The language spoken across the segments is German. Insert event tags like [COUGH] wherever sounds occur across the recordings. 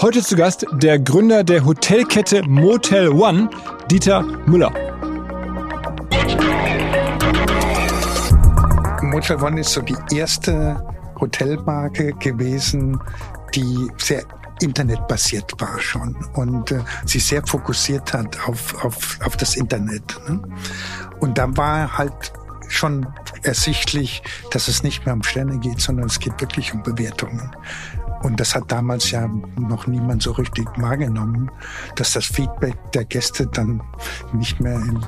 Heute zu Gast der Gründer der Hotelkette Motel One, Dieter Müller. Motel One ist so die erste Hotelmarke gewesen, die sehr internetbasiert war schon und äh, sich sehr fokussiert hat auf, auf, auf das Internet. Ne? Und da war halt schon ersichtlich, dass es nicht mehr um Sterne geht, sondern es geht wirklich um Bewertungen. Und das hat damals ja noch niemand so richtig wahrgenommen, dass das Feedback der Gäste dann nicht mehr in,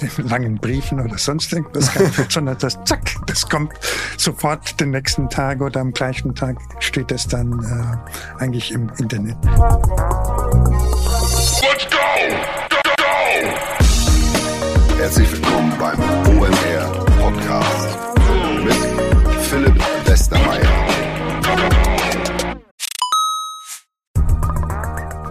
in langen Briefen oder sonst irgendwas kam, [LAUGHS] sondern das zack, das kommt sofort den nächsten Tag oder am gleichen Tag steht es dann äh, eigentlich im Internet. Let's go! Go, go! Herzlich willkommen beim OMR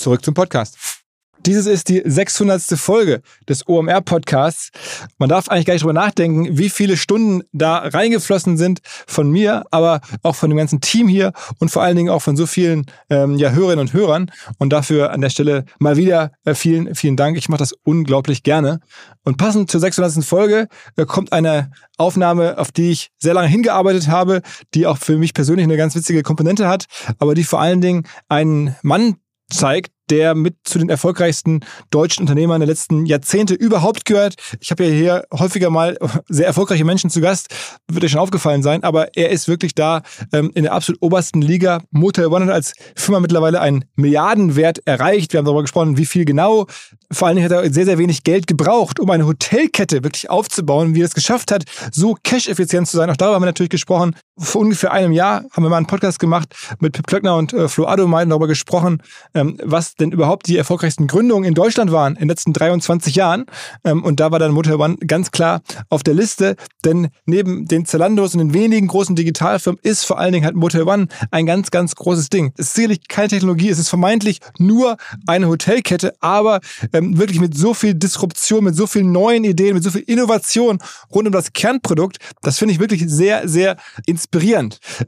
Zurück zum Podcast. Dieses ist die 600. Folge des OMR-Podcasts. Man darf eigentlich gar nicht drüber nachdenken, wie viele Stunden da reingeflossen sind von mir, aber auch von dem ganzen Team hier und vor allen Dingen auch von so vielen ähm, ja, Hörerinnen und Hörern. Und dafür an der Stelle mal wieder äh, vielen, vielen Dank. Ich mache das unglaublich gerne. Und passend zur 600. Folge äh, kommt eine Aufnahme, auf die ich sehr lange hingearbeitet habe, die auch für mich persönlich eine ganz witzige Komponente hat, aber die vor allen Dingen einen Mann zeigt, der mit zu den erfolgreichsten deutschen Unternehmern der letzten Jahrzehnte überhaupt gehört. Ich habe ja hier häufiger mal [LAUGHS] sehr erfolgreiche Menschen zu Gast, wird euch schon aufgefallen sein, aber er ist wirklich da ähm, in der absolut obersten Liga. Motel One hat als Firma mittlerweile einen Milliardenwert erreicht. Wir haben darüber gesprochen, wie viel genau. Vor allen Dingen hat er sehr, sehr wenig Geld gebraucht, um eine Hotelkette wirklich aufzubauen, wie er es geschafft hat, so cash-effizient zu sein. Auch darüber haben wir natürlich gesprochen. Vor ungefähr einem Jahr haben wir mal einen Podcast gemacht mit Pip Klöckner und äh, Flo Adomai darüber gesprochen, ähm, was denn überhaupt die erfolgreichsten Gründungen in Deutschland waren in den letzten 23 Jahren. Ähm, und da war dann Motel One ganz klar auf der Liste, denn neben den Zalandos und den wenigen großen Digitalfirmen ist vor allen Dingen halt Motel One ein ganz, ganz großes Ding. Es ist sicherlich keine Technologie, es ist vermeintlich nur eine Hotelkette, aber ähm, wirklich mit so viel Disruption, mit so vielen neuen Ideen, mit so viel Innovation rund um das Kernprodukt, das finde ich wirklich sehr, sehr inspirierend.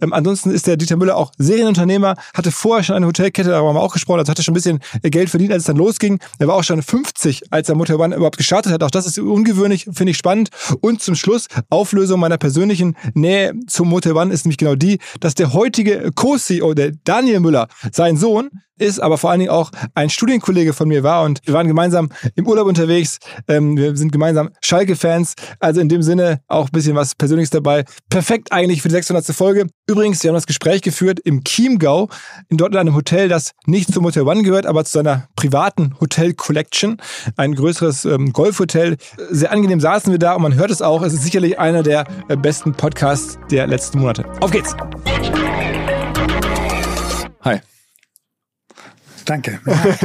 Ähm, ansonsten ist der Dieter Müller auch Serienunternehmer, hatte vorher schon eine Hotelkette, darüber haben wir auch gesprochen, also hatte schon ein bisschen Geld verdient, als es dann losging. Er war auch schon 50, als er Motel One überhaupt gestartet hat. Auch das ist ungewöhnlich, finde ich spannend. Und zum Schluss, Auflösung meiner persönlichen Nähe zum Motel One ist nämlich genau die, dass der heutige Co-CEO, der Daniel Müller, sein Sohn, ist, aber vor allen Dingen auch ein Studienkollege von mir war und wir waren gemeinsam im Urlaub unterwegs. Ähm, wir sind gemeinsam Schalke-Fans, also in dem Sinne auch ein bisschen was Persönliches dabei. Perfekt eigentlich für die 600. Folge. Übrigens, wir haben das Gespräch geführt im Chiemgau, in dort in einem Hotel, das nicht zum Hotel One gehört, aber zu seiner privaten Hotel Collection, ein größeres ähm, Golfhotel. Sehr angenehm saßen wir da und man hört es auch. Es ist sicherlich einer der äh, besten Podcasts der letzten Monate. Auf geht's! Hi. Danke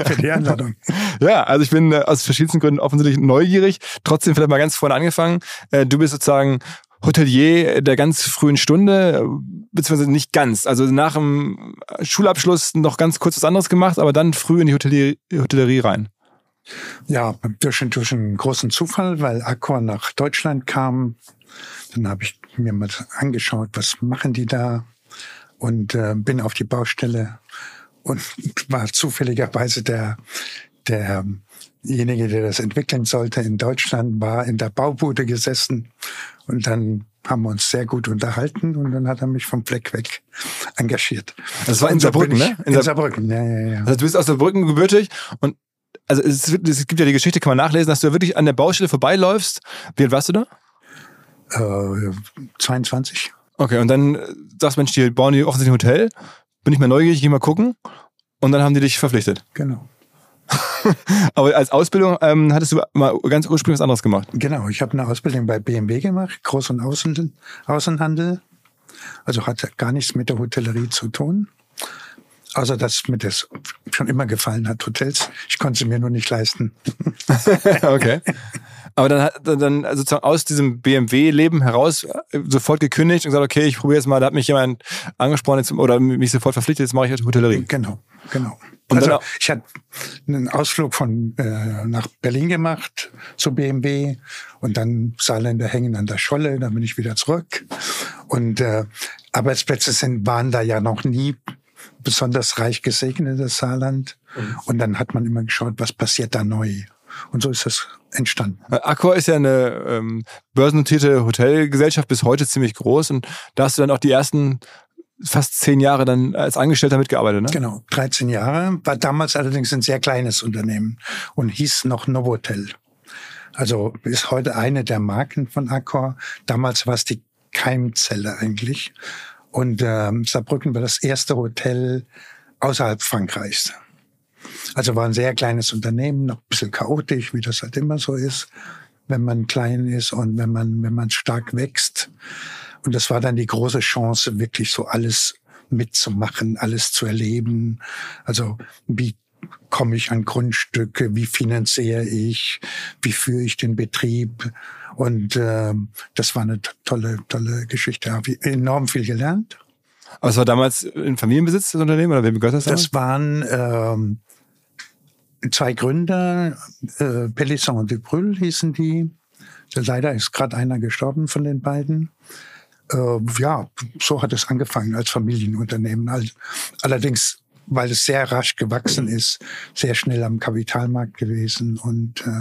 für die Einladung. [LAUGHS] ja, also ich bin äh, aus verschiedensten Gründen offensichtlich neugierig. Trotzdem vielleicht mal ganz vorne angefangen. Äh, du bist sozusagen Hotelier der ganz frühen Stunde, beziehungsweise nicht ganz. Also nach dem Schulabschluss noch ganz kurz was anderes gemacht, aber dann früh in die Hotellerie, Hotellerie rein. Ja, durch, durch einen großen Zufall, weil Accor nach Deutschland kam. Dann habe ich mir mal angeschaut, was machen die da und äh, bin auf die Baustelle und war zufälligerweise der derjenige, der das entwickeln sollte in Deutschland, war in der Baubude gesessen und dann haben wir uns sehr gut unterhalten und dann hat er mich vom Fleck weg engagiert. Das war in Saarbrücken, ne? In, in Saarbrücken, ja, ja, ja. Also du bist aus Saarbrücken gebürtig und also es, es, gibt ja die Geschichte, kann man nachlesen, dass du wirklich an der Baustelle vorbeiläufst. Wie alt warst du da? Äh, 22. Okay, und dann sagst du, Mensch, die bauen die offensichtlich ein Hotel. Bin ich mal neugierig, geh mal gucken. Und dann haben die dich verpflichtet. Genau. [LAUGHS] Aber als Ausbildung ähm, hattest du mal ganz ursprünglich was anderes gemacht. Genau, ich habe eine Ausbildung bei BMW gemacht, Groß- und Außen Außenhandel. Also hatte gar nichts mit der Hotellerie zu tun. Außer dass mir das schon immer gefallen hat, Hotels. Ich konnte sie mir nur nicht leisten. [LAUGHS] okay. Aber dann, dann also sozusagen aus diesem BMW-Leben heraus äh, sofort gekündigt und gesagt, okay, ich probiere jetzt mal, da hat mich jemand angesprochen jetzt, oder mich sofort verpflichtet, jetzt mache ich halt Hotellerie. Genau, genau. Und also ich hatte einen Ausflug von äh, nach Berlin gemacht zu BMW und dann Saarländer hängen an der Scholle, dann bin ich wieder zurück. Und äh, Arbeitsplätze sind, waren da ja noch nie besonders reich gesegnet, das Saarland. Und dann hat man immer geschaut, was passiert da neu. Und so ist das entstanden. Äh, Accor ist ja eine ähm, börsennotierte Hotelgesellschaft, bis heute ziemlich groß. Und da hast du dann auch die ersten fast zehn Jahre dann als Angestellter mitgearbeitet, ne? Genau, 13 Jahre. War damals allerdings ein sehr kleines Unternehmen und hieß noch Novotel. Also ist heute eine der Marken von Accor. Damals war es die Keimzelle eigentlich. Und ähm, Saarbrücken war das erste Hotel außerhalb Frankreichs. Also war ein sehr kleines Unternehmen, noch ein bisschen chaotisch, wie das halt immer so ist, wenn man klein ist und wenn man, wenn man stark wächst. Und das war dann die große Chance, wirklich so alles mitzumachen, alles zu erleben. Also wie komme ich an Grundstücke, wie finanziere ich, wie führe ich den Betrieb. Und ähm, das war eine to- tolle, tolle Geschichte. Habe ich enorm viel gelernt. Aber es war damals in Familienbesitz, das Unternehmen, oder wem gehört das? Das waren ähm, zwei Gründer, äh, Pelisson und de Brühl hießen die. Leider ist gerade einer gestorben von den beiden. Äh, ja, so hat es angefangen als Familienunternehmen. All- Allerdings, weil es sehr rasch gewachsen ist, sehr schnell am Kapitalmarkt gewesen und äh,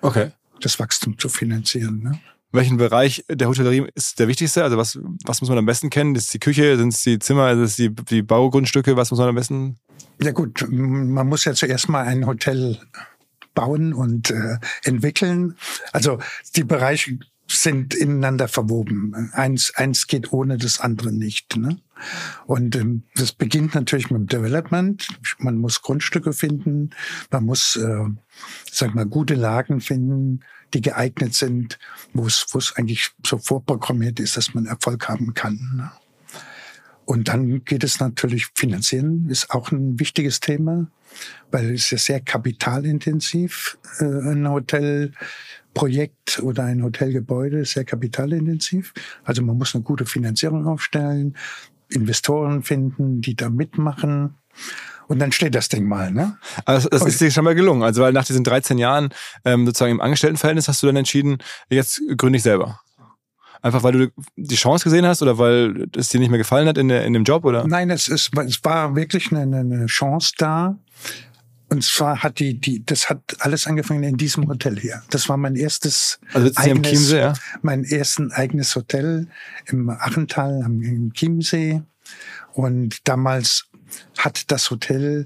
Okay. das Wachstum zu finanzieren. Ne? Welchen Bereich der Hotellerie ist der wichtigste? Also was, was muss man am besten kennen? Ist es die Küche, sind es die Zimmer, ist es die, die Baugrundstücke? Was muss man am besten? Ja gut, man muss ja zuerst mal ein Hotel bauen und äh, entwickeln. Also die Bereiche sind ineinander verwoben. Eins, eins geht ohne das andere nicht. Ne? Und ähm, das beginnt natürlich mit dem Development. Man muss Grundstücke finden, man muss, äh, sag mal, gute Lagen finden, die geeignet sind, wo es wo es eigentlich so vorprogrammiert ist, dass man Erfolg haben kann. Ne? Und dann geht es natürlich, finanzieren ist auch ein wichtiges Thema, weil es ist sehr kapitalintensiv, äh, ein Hotelprojekt oder ein Hotelgebäude ist sehr kapitalintensiv. Also man muss eine gute Finanzierung aufstellen, Investoren finden, die da mitmachen. Und dann steht das Ding mal, ne? Also das ist dir schon mal gelungen. Also weil nach diesen 13 Jahren ähm, sozusagen im Angestelltenverhältnis hast du dann entschieden, jetzt gründe ich selber. Einfach weil du die Chance gesehen hast oder weil es dir nicht mehr gefallen hat in, der, in dem Job oder? Nein, es, ist, es war wirklich eine, eine Chance da. Und zwar hat die, die, das hat alles angefangen in diesem Hotel hier. Das war mein erstes Also am Chiemsee, ja? mein ersten eigenes Hotel im Achental am im Chiemsee. Und damals hat das Hotel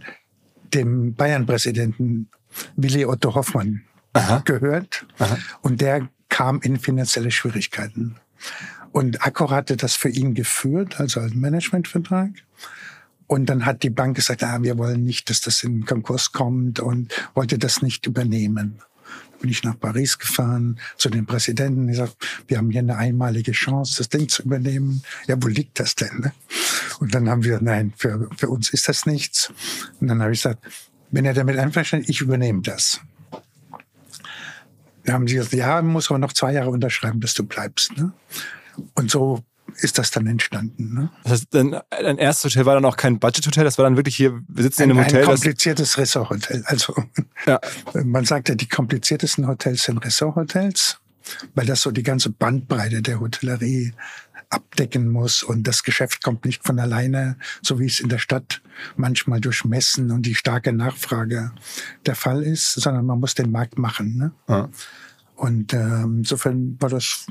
dem Bayern-Präsidenten Willi Otto Hoffmann Aha. gehört. Aha. Und der kam in finanzielle Schwierigkeiten. Und Accor hatte das für ihn geführt, also als Managementvertrag. Und dann hat die Bank gesagt, ah, wir wollen nicht, dass das in Konkurs kommt und wollte das nicht übernehmen. Da bin ich nach Paris gefahren zu den Präsidenten und gesagt, wir haben hier eine einmalige Chance, das Ding zu übernehmen. Ja, wo liegt das denn? Ne? Und dann haben wir, nein, für, für uns ist das nichts. Und dann habe ich gesagt, wenn er damit einverstanden ist, ich übernehme das. Da haben sie gesagt, ja, muss aber noch zwei Jahre unterschreiben, bis du bleibst. Ne? Und so ist das dann entstanden. Ne? Das heißt, dein, dein erstes Hotel war dann auch kein Budget-Hotel, das war dann wirklich hier, wir sitzen in einem ein, Hotel. Ein kompliziertes Ressorthotel. Also Ja. [LAUGHS] man sagt ja, die kompliziertesten Hotels sind Ressorthotels, weil das so die ganze Bandbreite der Hotellerie abdecken muss und das Geschäft kommt nicht von alleine, so wie es in der Stadt manchmal durch Messen und die starke Nachfrage der Fall ist, sondern man muss den Markt machen. Ne? Ja. Und ähm, insofern war das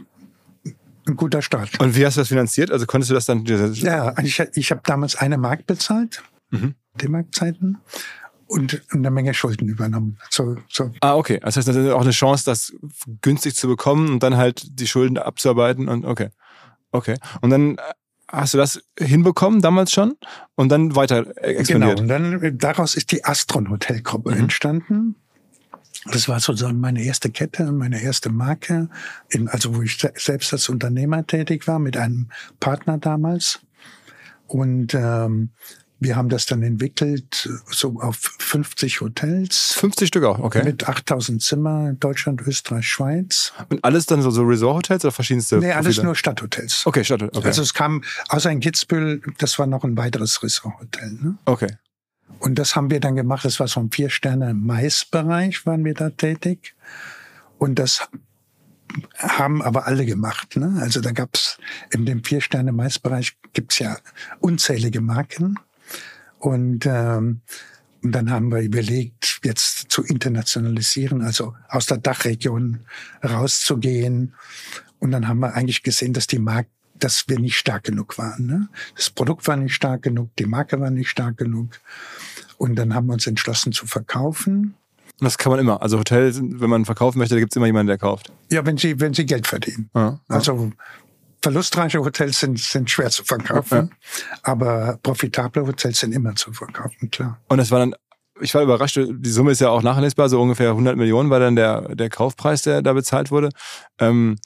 ein guter Start. Und wie hast du das finanziert? Also konntest du das dann? Ja, ich, ich habe damals eine Mark bezahlt, Mhm. D-Mark-Zeiten, und eine Menge Schulden übernommen. So, so Ah, okay. Das heißt, das ist auch eine Chance, das günstig zu bekommen und dann halt die Schulden abzuarbeiten und okay. Okay. Und dann äh, hast du das hinbekommen damals schon und dann weiter Genau, expandiert. und dann äh, daraus ist die Astron Hotelgruppe Mhm. entstanden. Das war sozusagen meine erste Kette, meine erste Marke, in, also wo ich se- selbst als Unternehmer tätig war, mit einem Partner damals. Und ähm, wir haben das dann entwickelt, so auf 50 Hotels 50 Stück auch, okay. mit 8000 Zimmer, Deutschland, Österreich, Schweiz. Und alles dann so, so Resort-Hotels oder verschiedenste? Nee, alles Profile? nur Stadthotels. Okay, Stadt. Okay. Also es kam außer in Kitzbühel, das war noch ein weiteres Ressorthotel. Ne? okay. Und das haben wir dann gemacht. Das war so ein Vier-Sterne im Mais-Bereich, waren wir da tätig. Und das haben aber alle gemacht. Ne? Also da gab's in dem Vier-Sterne-Mais-Bereich gibt's ja unzählige Marken. Und, ähm, und dann haben wir überlegt, jetzt zu internationalisieren, also aus der Dachregion rauszugehen. Und dann haben wir eigentlich gesehen, dass die Marke dass wir nicht stark genug waren. Ne? Das Produkt war nicht stark genug, die Marke war nicht stark genug. Und dann haben wir uns entschlossen zu verkaufen. Das kann man immer. Also Hotels, wenn man verkaufen möchte, da gibt es immer jemanden, der kauft. Ja, wenn sie, wenn sie Geld verdienen. Ja, ja. Also verlustreiche Hotels sind, sind schwer zu verkaufen, aber profitable Hotels sind immer zu verkaufen, klar. Und das war dann, ich war überrascht, die Summe ist ja auch nachlesbar, so ungefähr 100 Millionen war dann der, der Kaufpreis, der da bezahlt wurde. Ähm,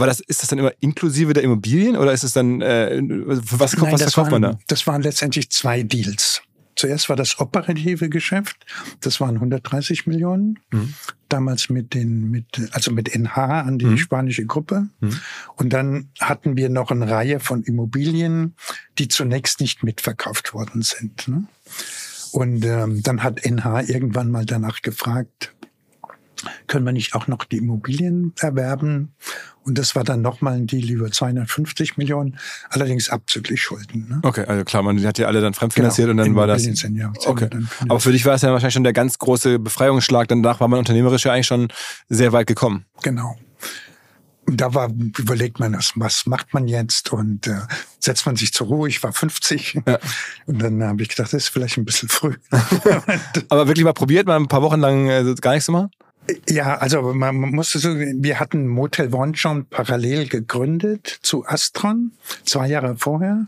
war das, ist das dann immer inklusive der Immobilien oder ist es dann, äh, was, Nein, was verkauft man waren, da? Das waren letztendlich zwei Deals. Zuerst war das operative Geschäft, das waren 130 Millionen, Mhm. damals mit den, mit, also mit NH an die Mhm. spanische Gruppe. Mhm. Und dann hatten wir noch eine Reihe von Immobilien, die zunächst nicht mitverkauft worden sind. Ne? Und ähm, dann hat NH irgendwann mal danach gefragt, können wir nicht auch noch die Immobilien erwerben? Und das war dann nochmal ein Deal über 250 Millionen, allerdings abzüglich Schulden. Ne? Okay, also klar, man hat ja alle dann fremdfinanziert und dann war das. Sind, ja, Okay. Aber für dich war es ja wahrscheinlich schon der ganz große Befreiungsschlag. Danach war man unternehmerisch ja eigentlich schon sehr weit gekommen. Genau. Und da war, überlegt man, was, was macht man jetzt? Und äh, setzt man sich zur Ruhe. Ich war 50. Ja. Und dann habe ich gedacht, das ist vielleicht ein bisschen früh. [LAUGHS] Aber wirklich mal probiert, mal ein paar Wochen lang äh, gar nichts zu machen? Ja, also man musste so, wir hatten Motel One schon parallel gegründet zu Astron, zwei Jahre vorher.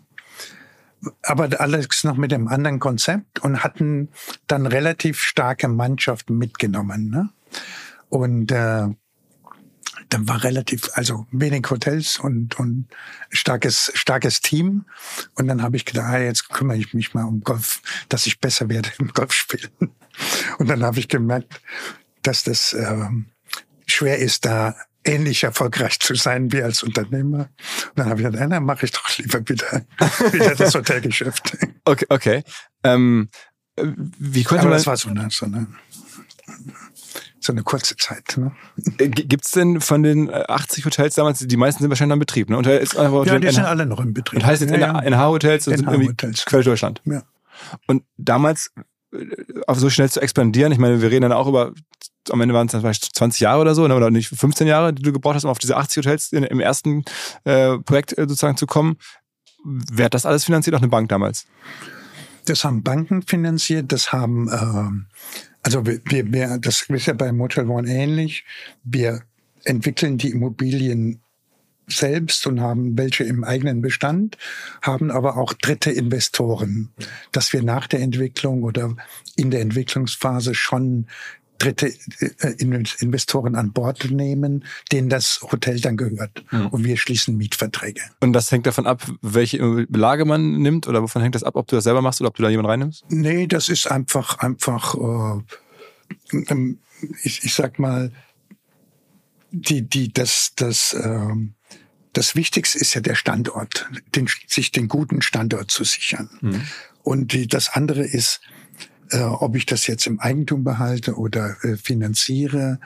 Aber alles noch mit einem anderen Konzept und hatten dann relativ starke Mannschaften mitgenommen. Ne? Und äh, dann war relativ, also wenig Hotels und, und starkes, starkes Team. Und dann habe ich gedacht, ah, jetzt kümmere ich mich mal um Golf, dass ich besser werde im Golfspielen. Und dann habe ich gemerkt, dass das ähm, schwer ist, da ähnlich erfolgreich zu sein wie als Unternehmer. Und dann habe ich gedacht, dann mache ich doch lieber wieder, [LAUGHS] wieder das Hotelgeschäft. Okay, okay. Ähm, äh, wie konnte Aber man, das war so eine, so eine, so eine kurze Zeit. Ne? äh, g- gibt's denn von den äh, 80 Hotels damals, die meisten sind wahrscheinlich noch in Betrieb, ne? Und, ist einfach Ja, die sind NH alle noch im Betrieb. und heißt jetzt ja, ja. NH-Hotels und sind irgendwie NH-Hotels. quer Deutschland. Ja. Und damals äh, auf so schnell zu expandieren, ich meine, wir reden dann auch über, am Ende waren es dann vielleicht 20 Jahre oder so, ne, oder nicht 15 Jahre, die du gebraucht hast, um auf diese 80 Hotels in, im ersten äh, Projekt äh, sozusagen zu kommen. Wer hat das alles finanziert? Auch eine Bank damals. Das haben Banken finanziert, das haben, ähm, also wir, wir, das ist ja bei Motel One ähnlich. Wir entwickeln die Immobilien selbst und haben welche im eigenen Bestand, haben aber auch dritte Investoren, dass wir nach der Entwicklung oder in der Entwicklungsphase schon dritte äh, In- Investoren an Bord nehmen, denen das Hotel dann gehört. Mhm. Und wir schließen Mietverträge. Und das hängt davon ab, welche Lage man nimmt oder wovon hängt das ab, ob du das selber machst oder ob du da jemanden reinnimmst? Nee, das ist einfach, einfach, äh, ähm, ich, ich sag mal, die, die, das, das, ähm, das Wichtigste ist ja der Standort, den, sich den guten Standort zu sichern. Mhm. Und die, das andere ist, äh, ob ich das jetzt im Eigentum behalte oder äh, finanziere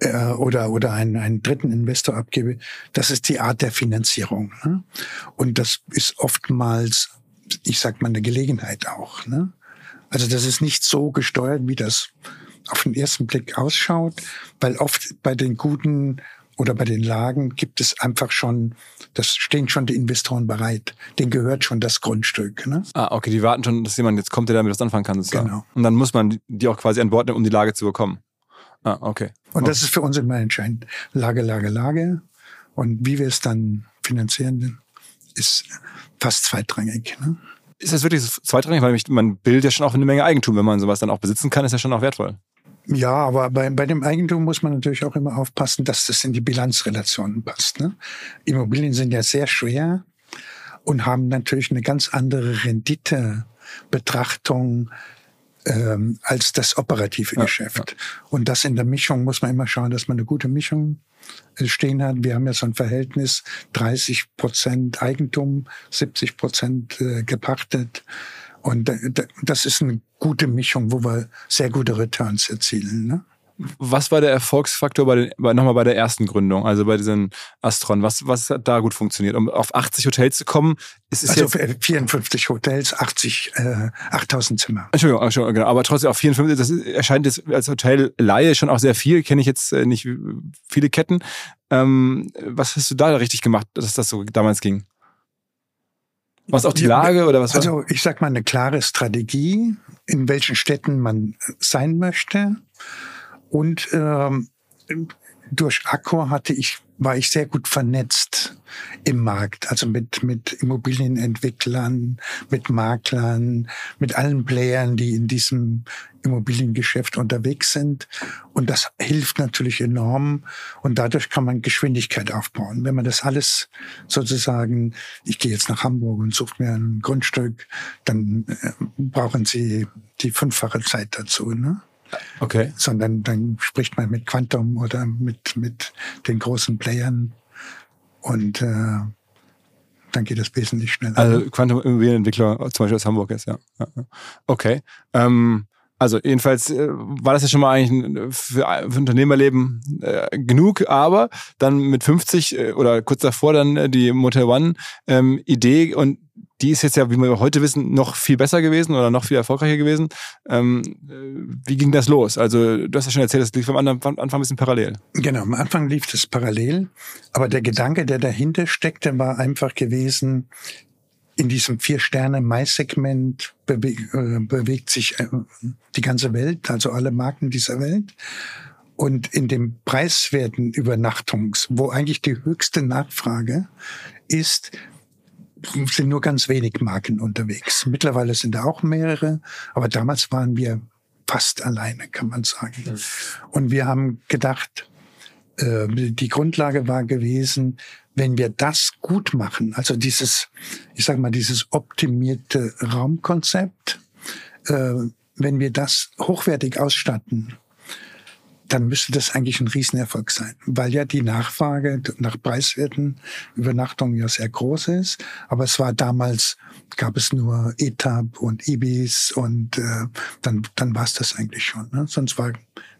äh, oder oder einen, einen dritten Investor abgebe. Das ist die Art der Finanzierung. Ne? Und das ist oftmals, ich sag mal, eine Gelegenheit auch. Ne? Also das ist nicht so gesteuert, wie das auf den ersten Blick ausschaut, weil oft bei den guten oder bei den Lagen gibt es einfach schon, das stehen schon die Investoren bereit. Denen gehört schon das Grundstück. Ne? Ah, okay, die warten schon, dass jemand jetzt kommt, der damit was anfangen kann. Sozusagen. Genau. Und dann muss man die auch quasi an Bord nehmen, um die Lage zu bekommen. Ah, okay. Und das ist für uns immer entscheidend. Lage, Lage, Lage. Und wie wir es dann finanzieren, ist fast zweitrangig. Ne? Ist das wirklich zweitrangig? Weil man bildet ja schon auch eine Menge Eigentum. Wenn man sowas dann auch besitzen kann, ist ja schon auch wertvoll. Ja, aber bei, bei dem Eigentum muss man natürlich auch immer aufpassen, dass das in die Bilanzrelationen passt. Ne? Immobilien sind ja sehr schwer und haben natürlich eine ganz andere Renditebetrachtung ähm, als das operative ja, Geschäft. Ja. Und das in der Mischung muss man immer schauen, dass man eine gute Mischung äh, stehen hat. Wir haben ja so ein Verhältnis 30 Prozent Eigentum, 70 Prozent äh, gepachtet. Und das ist eine gute Mischung, wo wir sehr gute Returns erzielen. Ne? Was war der Erfolgsfaktor bei den, bei, nochmal bei der ersten Gründung, also bei diesen Astron? Was, was hat da gut funktioniert? Um auf 80 Hotels zu kommen, ist es also jetzt... 54 Hotels, 80, äh, 8000 Zimmer. Entschuldigung, Entschuldigung, genau. Aber trotzdem auf 54, das erscheint jetzt als Hotelleihe schon auch sehr viel. Kenne ich jetzt äh, nicht viele Ketten. Ähm, was hast du da richtig gemacht, dass das so damals ging? Was auch die Lage oder was? Also ich sag mal eine klare Strategie, in welchen Städten man sein möchte. Und ähm, durch Accor hatte ich war ich sehr gut vernetzt im Markt, also mit, mit Immobilienentwicklern, mit Maklern, mit allen Playern, die in diesem Immobiliengeschäft unterwegs sind. Und das hilft natürlich enorm. Und dadurch kann man Geschwindigkeit aufbauen. Wenn man das alles sozusagen, ich gehe jetzt nach Hamburg und suche mir ein Grundstück, dann äh, brauchen Sie die fünffache Zeit dazu. Ne? Okay. Sondern dann spricht man mit Quantum oder mit, mit den großen Playern und äh, dann geht es wesentlich schneller. Also Quantum Immobilienentwickler zum Beispiel aus Hamburg ist, ja. Okay. Ähm, also jedenfalls äh, war das ja schon mal eigentlich für, für Unternehmerleben äh, genug, aber dann mit 50 äh, oder kurz davor dann äh, die Motel One ähm, Idee und die ist jetzt ja, wie wir heute wissen, noch viel besser gewesen oder noch viel erfolgreicher gewesen. Ähm, wie ging das los? Also du hast ja schon erzählt, das lief am Anfang ein bisschen parallel. Genau, am Anfang lief das parallel, aber der Gedanke, der dahinter steckte, war einfach gewesen, in diesem Vier-Sterne-Mais-Segment bewe äh, bewegt sich äh, die ganze Welt, also alle Marken dieser Welt. Und in dem preiswerten Übernachtungs, wo eigentlich die höchste Nachfrage ist, sind nur ganz wenig Marken unterwegs. Mittlerweile sind da auch mehrere, aber damals waren wir fast alleine, kann man sagen. Und wir haben gedacht, äh, die Grundlage war gewesen, wenn wir das gut machen, also dieses, ich sage mal, dieses optimierte Raumkonzept, äh, wenn wir das hochwertig ausstatten, dann müsste das eigentlich ein Riesenerfolg sein, weil ja die Nachfrage nach preiswerten Übernachtungen ja sehr groß ist. Aber es war damals, gab es nur ETAP und Ibis und äh, dann, dann war es das eigentlich schon. Ne? Sonst war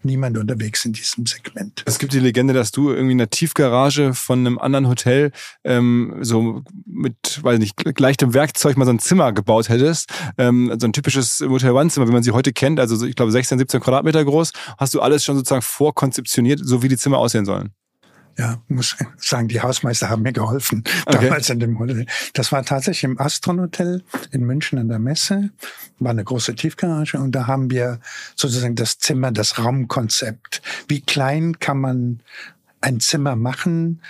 niemand unterwegs in diesem Segment. Es gibt die Legende, dass du irgendwie in der Tiefgarage von einem anderen Hotel ähm, so mit, weiß nicht, leichtem Werkzeug mal so ein Zimmer gebaut hättest. Ähm, so ein typisches Hotel One-Zimmer, wie man sie heute kennt, also ich glaube 16, 17 Quadratmeter groß. Hast du alles schon sozusagen vorkonzeptioniert, so wie die Zimmer aussehen sollen? Ja, muss sagen, die Hausmeister haben mir geholfen okay. damals in dem Hotel. Das war tatsächlich im Astron Hotel in München an der Messe, war eine große Tiefgarage und da haben wir sozusagen das Zimmer, das Raumkonzept. Wie klein kann man ein Zimmer machen,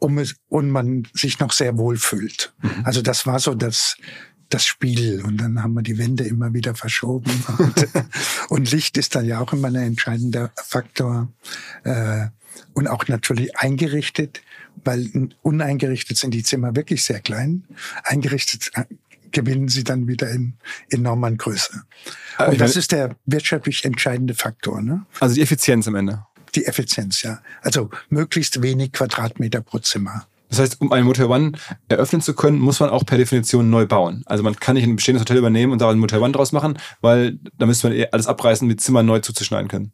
um es, und man sich noch sehr wohl fühlt. Mhm. Also das war so das, das Spiel. Und dann haben wir die Wände immer wieder verschoben. [LAUGHS] Und, und Licht ist dann ja auch immer ein entscheidender Faktor. Äh, und auch natürlich eingerichtet, weil uneingerichtet sind die Zimmer wirklich sehr klein. Eingerichtet äh, gewinnen sie dann wieder in enormer Größe. Und das ist der wirtschaftlich entscheidende Faktor. Ne? Also die Effizienz am Ende. Die Effizienz, ja. Also möglichst wenig Quadratmeter pro Zimmer. Das heißt, um ein Motel One eröffnen zu können, muss man auch per Definition neu bauen. Also man kann nicht ein bestehendes Hotel übernehmen und da ein Motel One draus machen, weil da müsste man eh alles abreißen, um die Zimmer neu zuzuschneiden können.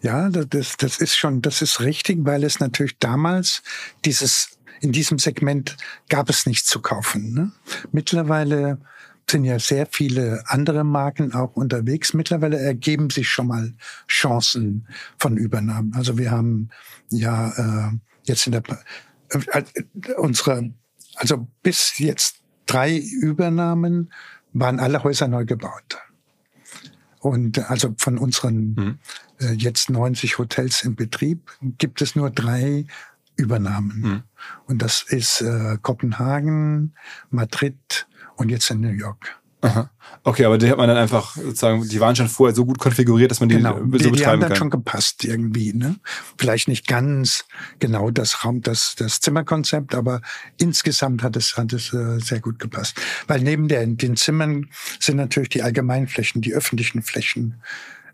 Ja, das, das ist schon, das ist richtig, weil es natürlich damals dieses, in diesem Segment gab es nichts zu kaufen. Ne? Mittlerweile sind ja sehr viele andere Marken auch unterwegs. Mittlerweile ergeben sich schon mal Chancen von Übernahmen. Also wir haben ja äh, jetzt in der äh, unsere, also bis jetzt drei Übernahmen waren alle Häuser neu gebaut. Und also von unseren mhm. äh, jetzt 90 Hotels im Betrieb gibt es nur drei Übernahmen. Mhm. Und das ist äh, Kopenhagen, Madrid und jetzt in New York. Aha. Okay, aber die hat man dann einfach sozusagen, die waren schon vorher so gut konfiguriert, dass man die genau. so die, betreiben die haben dann kann. schon gepasst irgendwie, ne? Vielleicht nicht ganz genau das Raum, das, das Zimmerkonzept, aber insgesamt hat es, hat es äh, sehr gut gepasst. Weil neben der, den Zimmern sind natürlich die Allgemeinflächen, die öffentlichen Flächen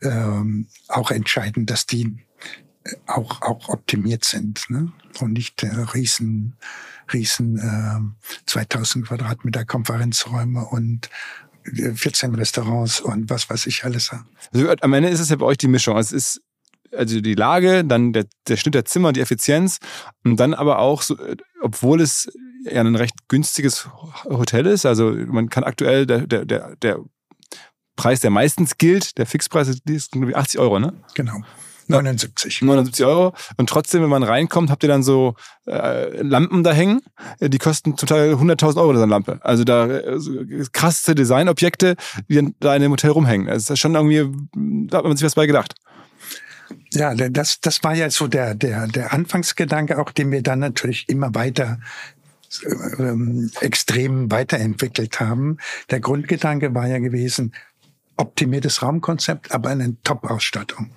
ähm, auch entscheidend, dass die äh, auch, auch optimiert sind, ne? Und nicht äh, riesen, riesen äh, 2000 Quadratmeter Konferenzräume und 14 Restaurants und was weiß ich alles. Also am Ende ist es ja bei euch die Mischung. Also es ist also die Lage, dann der, der Schnitt der Zimmer, die Effizienz und dann aber auch, so, obwohl es ja ein recht günstiges Hotel ist, also man kann aktuell der, der, der, der Preis, der meistens gilt, der Fixpreis ist irgendwie 80 Euro, ne? Genau. 79. 79 Euro. Und trotzdem, wenn man reinkommt, habt ihr dann so äh, Lampen da hängen. Äh, Die kosten zum Teil 100.000 Euro, eine Lampe. Also da äh, krasse Designobjekte, die dann da in dem Hotel rumhängen. Das ist schon irgendwie, da hat man sich was bei gedacht. Ja, das, das war ja so der, der, der Anfangsgedanke, auch den wir dann natürlich immer weiter ähm, extrem weiterentwickelt haben. Der Grundgedanke war ja gewesen, optimiertes Raumkonzept, aber eine Top-Ausstattung.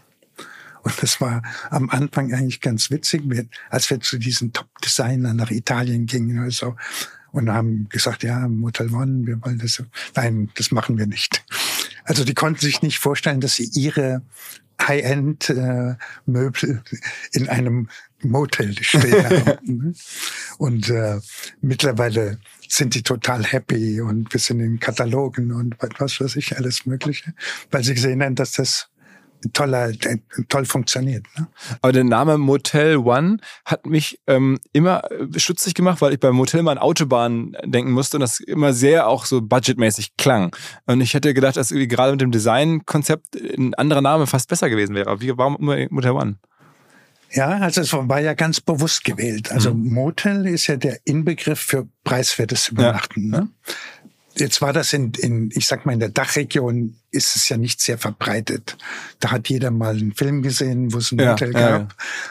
Und das war am Anfang eigentlich ganz witzig, als wir zu diesen Top-Designern nach Italien gingen oder so. Und haben gesagt, ja, Motel One, wir wollen das. Nein, das machen wir nicht. Also die konnten sich nicht vorstellen, dass sie ihre High-End-Möbel in einem Motel stehen haben. [LAUGHS] und äh, mittlerweile sind die total happy und wir sind in Katalogen und was weiß ich, alles Mögliche, weil sie gesehen haben, dass das toller, toll funktioniert. Ne? Aber der Name Motel One hat mich ähm, immer stutzig gemacht, weil ich beim Motel mal an Autobahn denken musste und das immer sehr auch so budgetmäßig klang. Und ich hätte gedacht, dass gerade mit dem Designkonzept ein anderer Name fast besser gewesen wäre. Wie, warum immer Motel One? Ja, also es war ja ganz bewusst gewählt. Also mhm. Motel ist ja der Inbegriff für preiswertes Übernachten. Ja. Ne? Jetzt war das in, in, ich sag mal, in der Dachregion ist es ja nicht sehr verbreitet. Da hat jeder mal einen Film gesehen, wo es ein ja, Hotel gab. Ja, ja.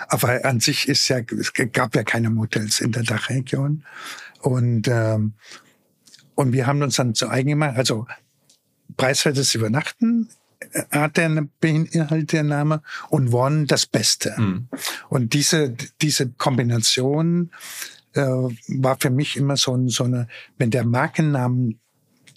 Aber an sich ist ja, es gab ja keine Motels in der Dachregion. Und, ähm, und wir haben uns dann zu eigen gemacht, also preiswertes Übernachten hat der beinhaltet der Name und One das Beste. Mhm. Und diese, diese Kombination äh, war für mich immer so, so eine, wenn der Markennamen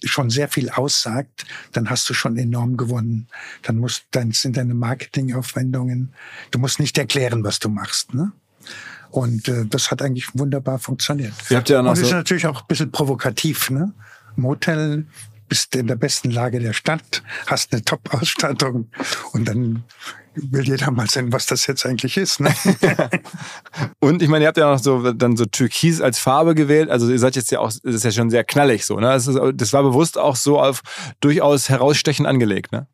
schon sehr viel aussagt, dann hast du schon enorm gewonnen. Dann musst, dann sind deine Marketingaufwendungen, du musst nicht erklären, was du machst, ne? Und äh, das hat eigentlich wunderbar funktioniert. Ihr habt ja noch Und so ist natürlich auch ein bisschen provokativ, ne? Motel, bist in der besten Lage der Stadt, hast eine Top-Ausstattung und dann will jeder mal sehen, was das jetzt eigentlich ist. Ne? [LAUGHS] und ich meine, ihr habt ja noch so dann so Türkis als Farbe gewählt. Also ihr seid jetzt ja auch, das ist ja schon sehr knallig so. Ne? Das, ist, das war bewusst auch so auf durchaus herausstechend angelegt. Ne?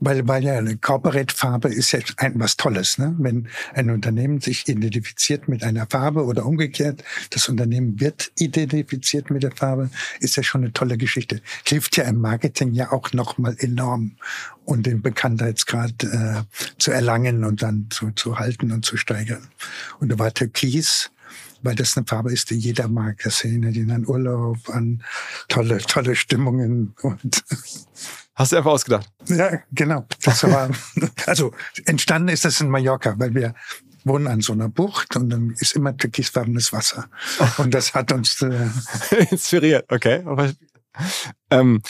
Weil, weil ja eine Corporate-Farbe ist ja ein, was Tolles. Ne? Wenn ein Unternehmen sich identifiziert mit einer Farbe oder umgekehrt, das Unternehmen wird identifiziert mit der Farbe, ist ja schon eine tolle Geschichte. Hilft ja im Marketing ja auch nochmal enorm und den Bekanntheitsgrad äh, zu erlangen und dann zu, zu halten und zu steigern. Und da war Türkis weil das eine Farbe ist, die jeder mag. Das erinnert ihn an Urlaub, an tolle, tolle Stimmungen und [LAUGHS] Hast du einfach ausgedacht? Ja, genau. Das war, [LAUGHS] also entstanden ist das in Mallorca, weil wir wohnen an so einer Bucht und dann ist immer türkisfarbenes Wasser. [LAUGHS] Und das hat uns äh inspiriert. Okay. Ähm,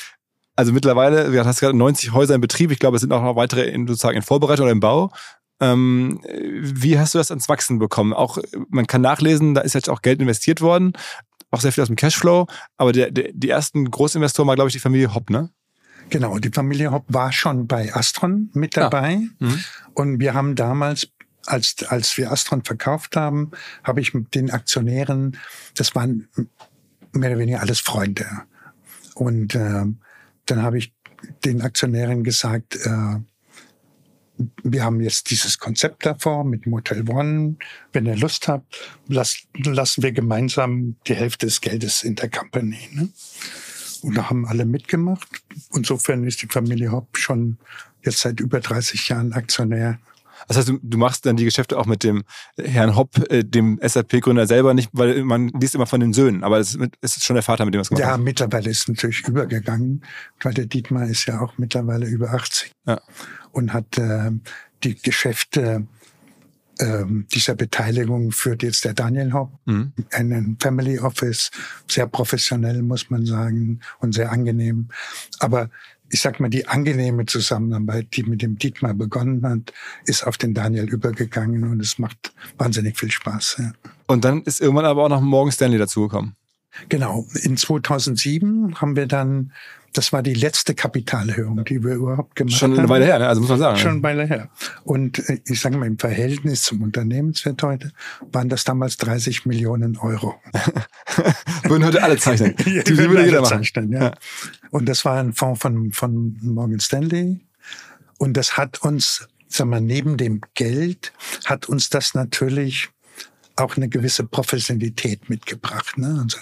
also mittlerweile, du hast gerade 90 Häuser in Betrieb. Ich glaube, es sind auch noch weitere in, sozusagen in Vorbereitung oder im Bau. Ähm, wie hast du das ans Wachsen bekommen? Auch man kann nachlesen, da ist jetzt auch Geld investiert worden, auch sehr viel aus dem Cashflow. Aber der, der, die ersten Großinvestoren war, glaube ich, die Familie Hopp, ne? Genau, die Familie Hopp war schon bei Astron mit dabei. Ja. Mhm. Und wir haben damals als, als wir Astron verkauft haben, habe ich mit den Aktionären, das waren mehr oder weniger alles Freunde. Und äh, dann habe ich den Aktionären gesagt, äh, wir haben jetzt dieses Konzept davor mit Motel One. Wenn ihr Lust habt, lasst, lassen wir gemeinsam die Hälfte des Geldes in der Company. Ne? Und da haben alle mitgemacht. Insofern ist die Familie Hopp schon jetzt seit über 30 Jahren Aktionär das heißt, du, machst dann die Geschäfte auch mit dem Herrn Hopp, äh, dem SAP-Gründer selber nicht, weil man liest immer von den Söhnen, aber es ist schon der Vater, mit dem es gemacht Ja, mittlerweile ist es natürlich übergegangen, weil der Dietmar ist ja auch mittlerweile über 80 ja. Und hat äh, die Geschäfte ähm, dieser Beteiligung führt jetzt der Daniel Hopp, mhm. einen Family Office, sehr professionell, muss man sagen, und sehr angenehm. Aber ich sag mal, die angenehme Zusammenarbeit, die mit dem Dietmar begonnen hat, ist auf den Daniel übergegangen und es macht wahnsinnig viel Spaß. Ja. Und dann ist irgendwann aber auch noch Morgan Stanley dazugekommen. Genau. In 2007 haben wir dann das war die letzte Kapitalerhöhung, die wir überhaupt gemacht haben. Schon eine Weile her, ne? also muss man sagen. Schon eine Weile her. Und äh, ich sage mal, im Verhältnis zum Unternehmenswert heute waren das damals 30 Millionen Euro. [LAUGHS] Würden heute alle zeichnen. [LAUGHS] Die, die würde jeder machen. Zeichnen, ja. ja. Und das war ein Fonds von, von Morgan Stanley. Und das hat uns, sag mal, neben dem Geld, hat uns das natürlich auch eine gewisse Professionalität mitgebracht. Ne? Unser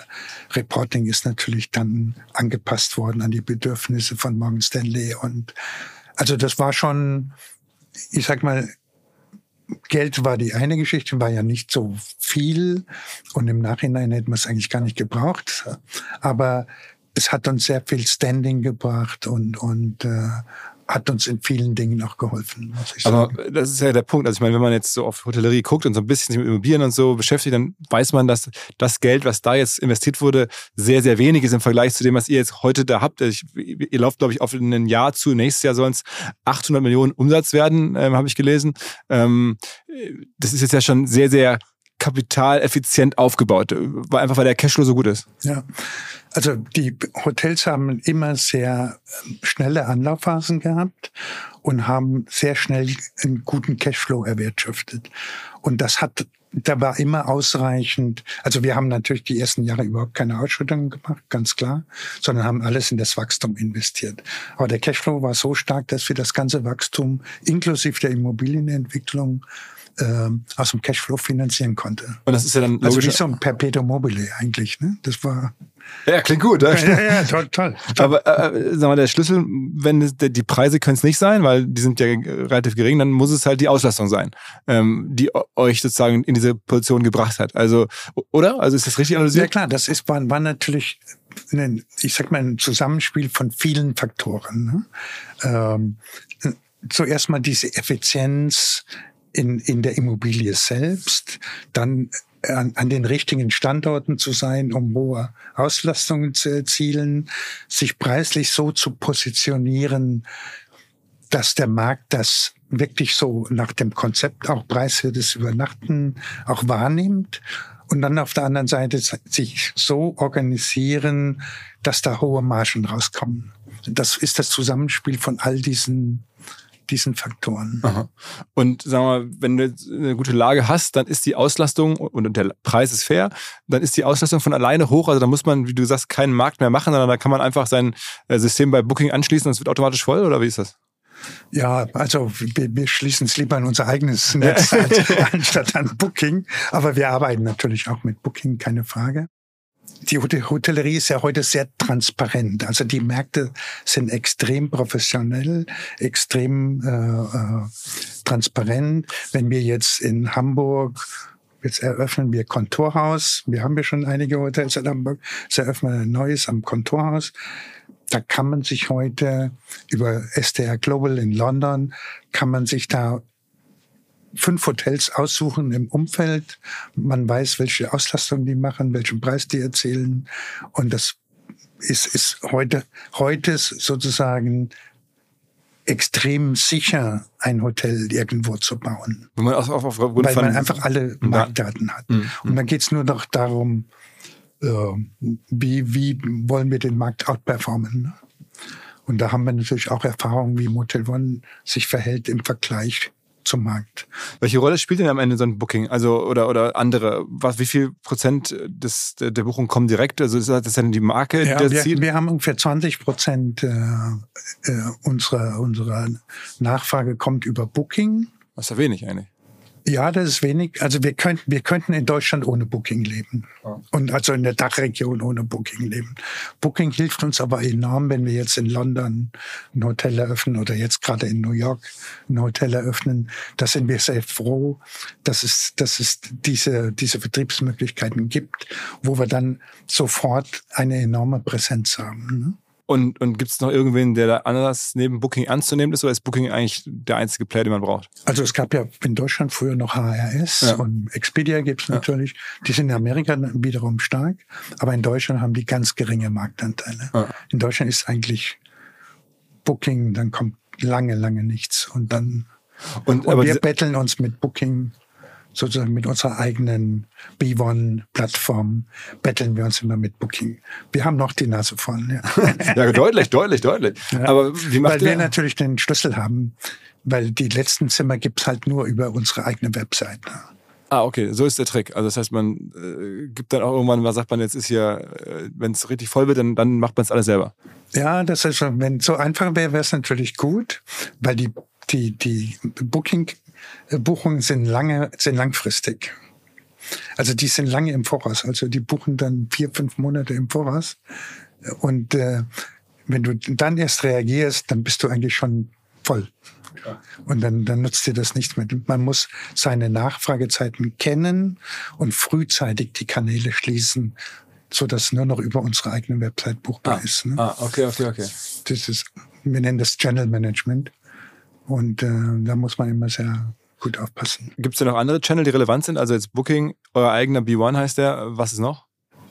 Reporting ist natürlich dann angepasst worden an die Bedürfnisse von Morgan Stanley und also das war schon, ich sag mal, Geld war die eine Geschichte, war ja nicht so viel und im Nachhinein hätten wir es eigentlich gar nicht gebraucht. Aber es hat uns sehr viel Standing gebracht und, und äh, hat uns in vielen Dingen auch geholfen, muss ich sagen. Aber das ist ja der Punkt. Also ich meine, wenn man jetzt so auf Hotellerie guckt und so ein bisschen sich mit Immobilien und so beschäftigt, dann weiß man, dass das Geld, was da jetzt investiert wurde, sehr, sehr wenig ist im Vergleich zu dem, was ihr jetzt heute da habt. Ich, ihr lauft, glaube ich, auf ein Jahr zu. Nächstes Jahr sollen es 800 Millionen Umsatz werden, ähm, habe ich gelesen. Ähm, das ist jetzt ja schon sehr, sehr kapitaleffizient aufgebaut, einfach weil der Cashflow so gut ist. Ja, also die Hotels haben immer sehr ähm, schnelle Anlaufphasen gehabt und haben sehr schnell einen guten Cashflow erwirtschaftet. Und das hat da war immer ausreichend. Also wir haben natürlich die ersten Jahre überhaupt keine Ausschüttungen gemacht, ganz klar, sondern haben alles in das Wachstum investiert. Aber der Cashflow war so stark, dass wir das ganze Wachstum inklusive der Immobilienentwicklung äh, aus dem Cashflow finanzieren konnte. Und das ist ja dann logisch. Also wie so ein Perpetuum mobile eigentlich. Ne? Das war ja, klingt gut. Ja, ja, ja toll, toll. Aber äh, äh, sag mal, der Schlüssel, wenn die Preise können es nicht sein, weil die sind ja relativ gering, dann muss es halt die Auslastung sein, ähm, die euch sozusagen in diese Position gebracht hat. Also, oder? Also ist das richtig analysiert? Ja klar, das ist, war, war natürlich ein, ich sag mal, ein Zusammenspiel von vielen Faktoren. Ne? Ähm, zuerst mal diese Effizienz, in, in der Immobilie selbst, dann an, an den richtigen Standorten zu sein, um hohe Auslastungen zu erzielen, sich preislich so zu positionieren, dass der Markt das wirklich so nach dem Konzept auch preiswertes Übernachten auch wahrnimmt und dann auf der anderen Seite sich so organisieren, dass da hohe Margen rauskommen. Das ist das Zusammenspiel von all diesen diesen Faktoren. Aha. Und sagen wir mal, wenn du eine gute Lage hast, dann ist die Auslastung und der Preis ist fair, dann ist die Auslastung von alleine hoch. Also da muss man, wie du sagst, keinen Markt mehr machen, sondern da kann man einfach sein äh, System bei Booking anschließen und es wird automatisch voll oder wie ist das? Ja, also wir, wir schließen es lieber an unser eigenes Netz [LAUGHS] als, anstatt an Booking. Aber wir arbeiten natürlich auch mit Booking, keine Frage die Hotellerie ist ja heute sehr transparent. Also die Märkte sind extrem professionell, extrem äh, äh, transparent. Wenn wir jetzt in Hamburg Jetzt eröffnen wir Kontorhaus. Wir haben ja schon einige Hotels in Hamburg. Jetzt eröffnen wir ein neues am Kontorhaus. Da kann man sich heute über STR Global in London, kann man sich da fünf Hotels aussuchen im Umfeld. Man weiß, welche Auslastung die machen, welchen Preis die erzielen. Und das ist, ist heute, heute sozusagen extrem sicher, ein Hotel irgendwo zu bauen. Wenn man auf, auf, Weil man einfach alle Marktdaten hat. Mhm. Und dann geht's nur noch darum, äh, wie, wie wollen wir den Markt outperformen. Ne? Und da haben wir natürlich auch Erfahrungen, wie Motel One sich verhält im Vergleich zum Markt. Welche Rolle spielt denn am Ende so ein Booking? Also oder oder andere? Was, wie viel Prozent des der Buchung kommen direkt? Also ist das dann die Marke, Ja, der wir, zieht? wir haben ungefähr 20 Prozent äh, äh, unserer, unserer Nachfrage kommt über Booking. Das ist ja wenig eigentlich. Ja, das ist wenig. Also wir könnten, wir könnten in Deutschland ohne Booking leben. Und also in der Dachregion ohne Booking leben. Booking hilft uns aber enorm, wenn wir jetzt in London ein Hotel eröffnen oder jetzt gerade in New York ein Hotel eröffnen. Da sind wir sehr froh, dass es, dass es diese, diese Vertriebsmöglichkeiten gibt, wo wir dann sofort eine enorme Präsenz haben. Ne? Und, und gibt es noch irgendwen, der da anders neben Booking anzunehmen ist, oder ist Booking eigentlich der einzige Player, den man braucht? Also es gab ja in Deutschland früher noch HRS Ja. und Expedia gibt's natürlich. Die sind in Amerika wiederum stark, aber in Deutschland haben die ganz geringe Marktanteile. Ja. In Deutschland ist eigentlich Booking, dann kommt lange, lange nichts. Und dann Und, und wir betteln uns mit Booking, sozusagen mit unserer eigenen B1-Plattform, betteln wir uns immer mit Booking. Wir haben noch die Nase voll. Ja. [LAUGHS] ja, deutlich, deutlich, deutlich. Aber wie macht weil wir natürlich den Schlüssel haben, weil die letzten Zimmer gibt's halt nur über unsere eigene Website. Ah, okay, so ist der Trick. Also das heißt, man äh, gibt dann auch irgendwann, mal sagt man, jetzt ist hier, äh, wenn es richtig voll wird, dann, dann macht man es alles selber. Ja, das ist schon, wenn es so einfach wäre, wäre es natürlich gut, weil die, die, die Booking-Buchungen sind lange, sind langfristig. Also die sind lange im Voraus. Also die buchen dann vier, fünf Monate im Voraus. Und äh, wenn du dann erst reagierst, dann bist du eigentlich schon voll. Und dann, dann nutzt dir das nichts mehr. Man muss seine Nachfragezeiten kennen und frühzeitig die Kanäle schließen, so dass nur noch über unsere eigene Website buchbar ist. Ne? Ah, okay, okay, okay. Das ist, wir nennen das Channel Management. Und äh, da muss man immer sehr gut aufpassen. Gibt es denn noch andere Channel, die relevant sind? Also jetzt Booking, euer eigener B1 heißt der. Was ist noch?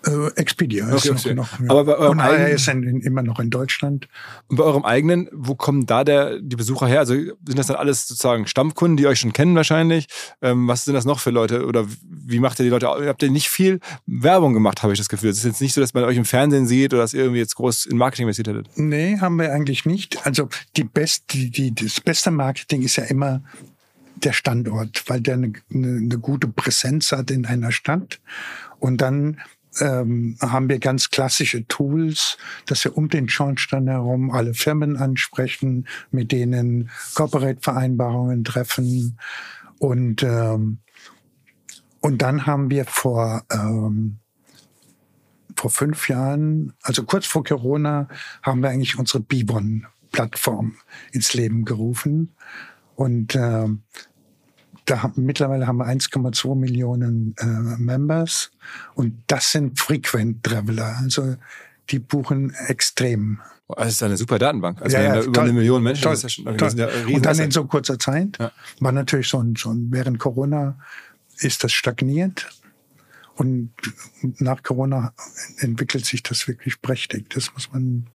Äh, Expedia ist Okay, noch, okay. noch ja. Aber bei eurem und eigenen- ist in, in, immer noch in Deutschland. Und bei eurem eigenen, wo kommen da der, die Besucher her? Also sind das dann alles sozusagen Stammkunden, die euch schon kennen wahrscheinlich? Ähm, was sind das noch für Leute? Oder wie macht ihr die Leute? Habt ihr nicht viel Werbung gemacht, habe ich das Gefühl. Es ist jetzt nicht so, dass man euch im Fernsehen sieht oder dass ihr irgendwie jetzt groß in Marketing investiert hättet. Nee, haben wir eigentlich nicht. Also die best, die, die, das beste Marketing ist ja immer der Standort, weil der eine, eine, eine gute Präsenz hat in einer Stadt. Und dann ähm, haben wir ganz klassische Tools, dass wir um den Schornstein herum alle Firmen ansprechen, mit denen Corporate-Vereinbarungen treffen. Und, ähm, und dann haben wir vor, ähm, vor fünf Jahren, also kurz vor Corona, haben wir eigentlich unsere Bibon-Plattform ins Leben gerufen. Und ähm, da haben, mittlerweile haben wir 1,2 Millionen äh, Members und das sind Frequent Traveler. Also die buchen extrem. Oh, Das ist eine super Datenbank. Also Ja, ja, da über toll, eine Million Menschen, toll, das ist ja schon, ja Und dann in so kurzer Zeit Ja. war natürlich so ein, so ein, während Corona ist das stagniert und nach Corona entwickelt sich das wirklich prächtig. Das muss man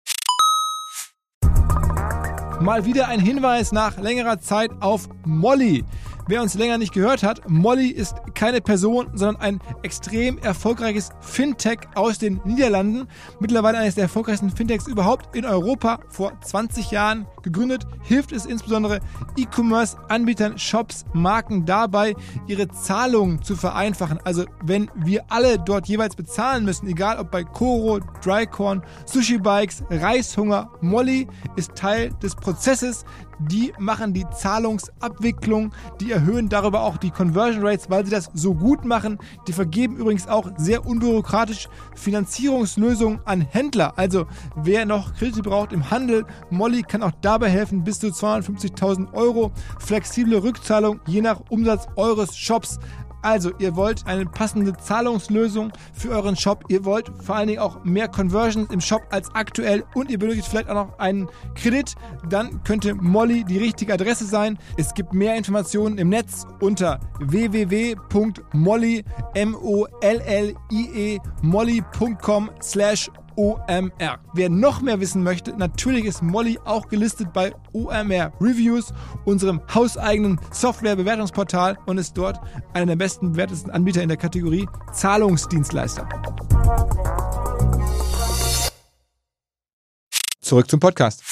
Mal wieder ein Hinweis nach längerer Zeit auf Molly. Wer uns länger nicht gehört hat, Molly ist keine Person, sondern ein extrem erfolgreiches Fintech aus den Niederlanden. Mittlerweile eines der erfolgreichsten Fintechs überhaupt in Europa. Vor 20 Jahren gegründet, hilft es insbesondere E-Commerce-Anbietern, Shops, Marken dabei, ihre Zahlungen zu vereinfachen. Also wenn wir alle dort jeweils bezahlen müssen, egal ob bei Koro, Drycorn, Sushi Bikes, Reishunger, Molly ist Teil des Prozesses. Die machen die Zahlungsabwicklung, die erhöhen darüber auch die Conversion Rates, weil sie das so gut machen. Die vergeben übrigens auch sehr unbürokratisch Finanzierungslösungen an Händler. Also wer noch Kredite braucht im Handel, Molly kann auch dabei helfen, bis zu 250.000 Euro. Flexible Rückzahlung je nach Umsatz eures Shops. Also, ihr wollt eine passende Zahlungslösung für euren Shop. Ihr wollt vor allen Dingen auch mehr Conversions im Shop als aktuell und ihr benötigt vielleicht auch noch einen Kredit. Dann könnte Molly die richtige Adresse sein. Es gibt mehr Informationen im Netz unter www.molly, M-O-L-L-I-E, molly.com slash OMR. Wer noch mehr wissen möchte, natürlich ist Molly auch gelistet bei OMR Reviews, unserem hauseigenen Software-Bewertungsportal und ist dort einer der besten bewertesten Anbieter in der Kategorie Zahlungsdienstleister. Zurück zum Podcast.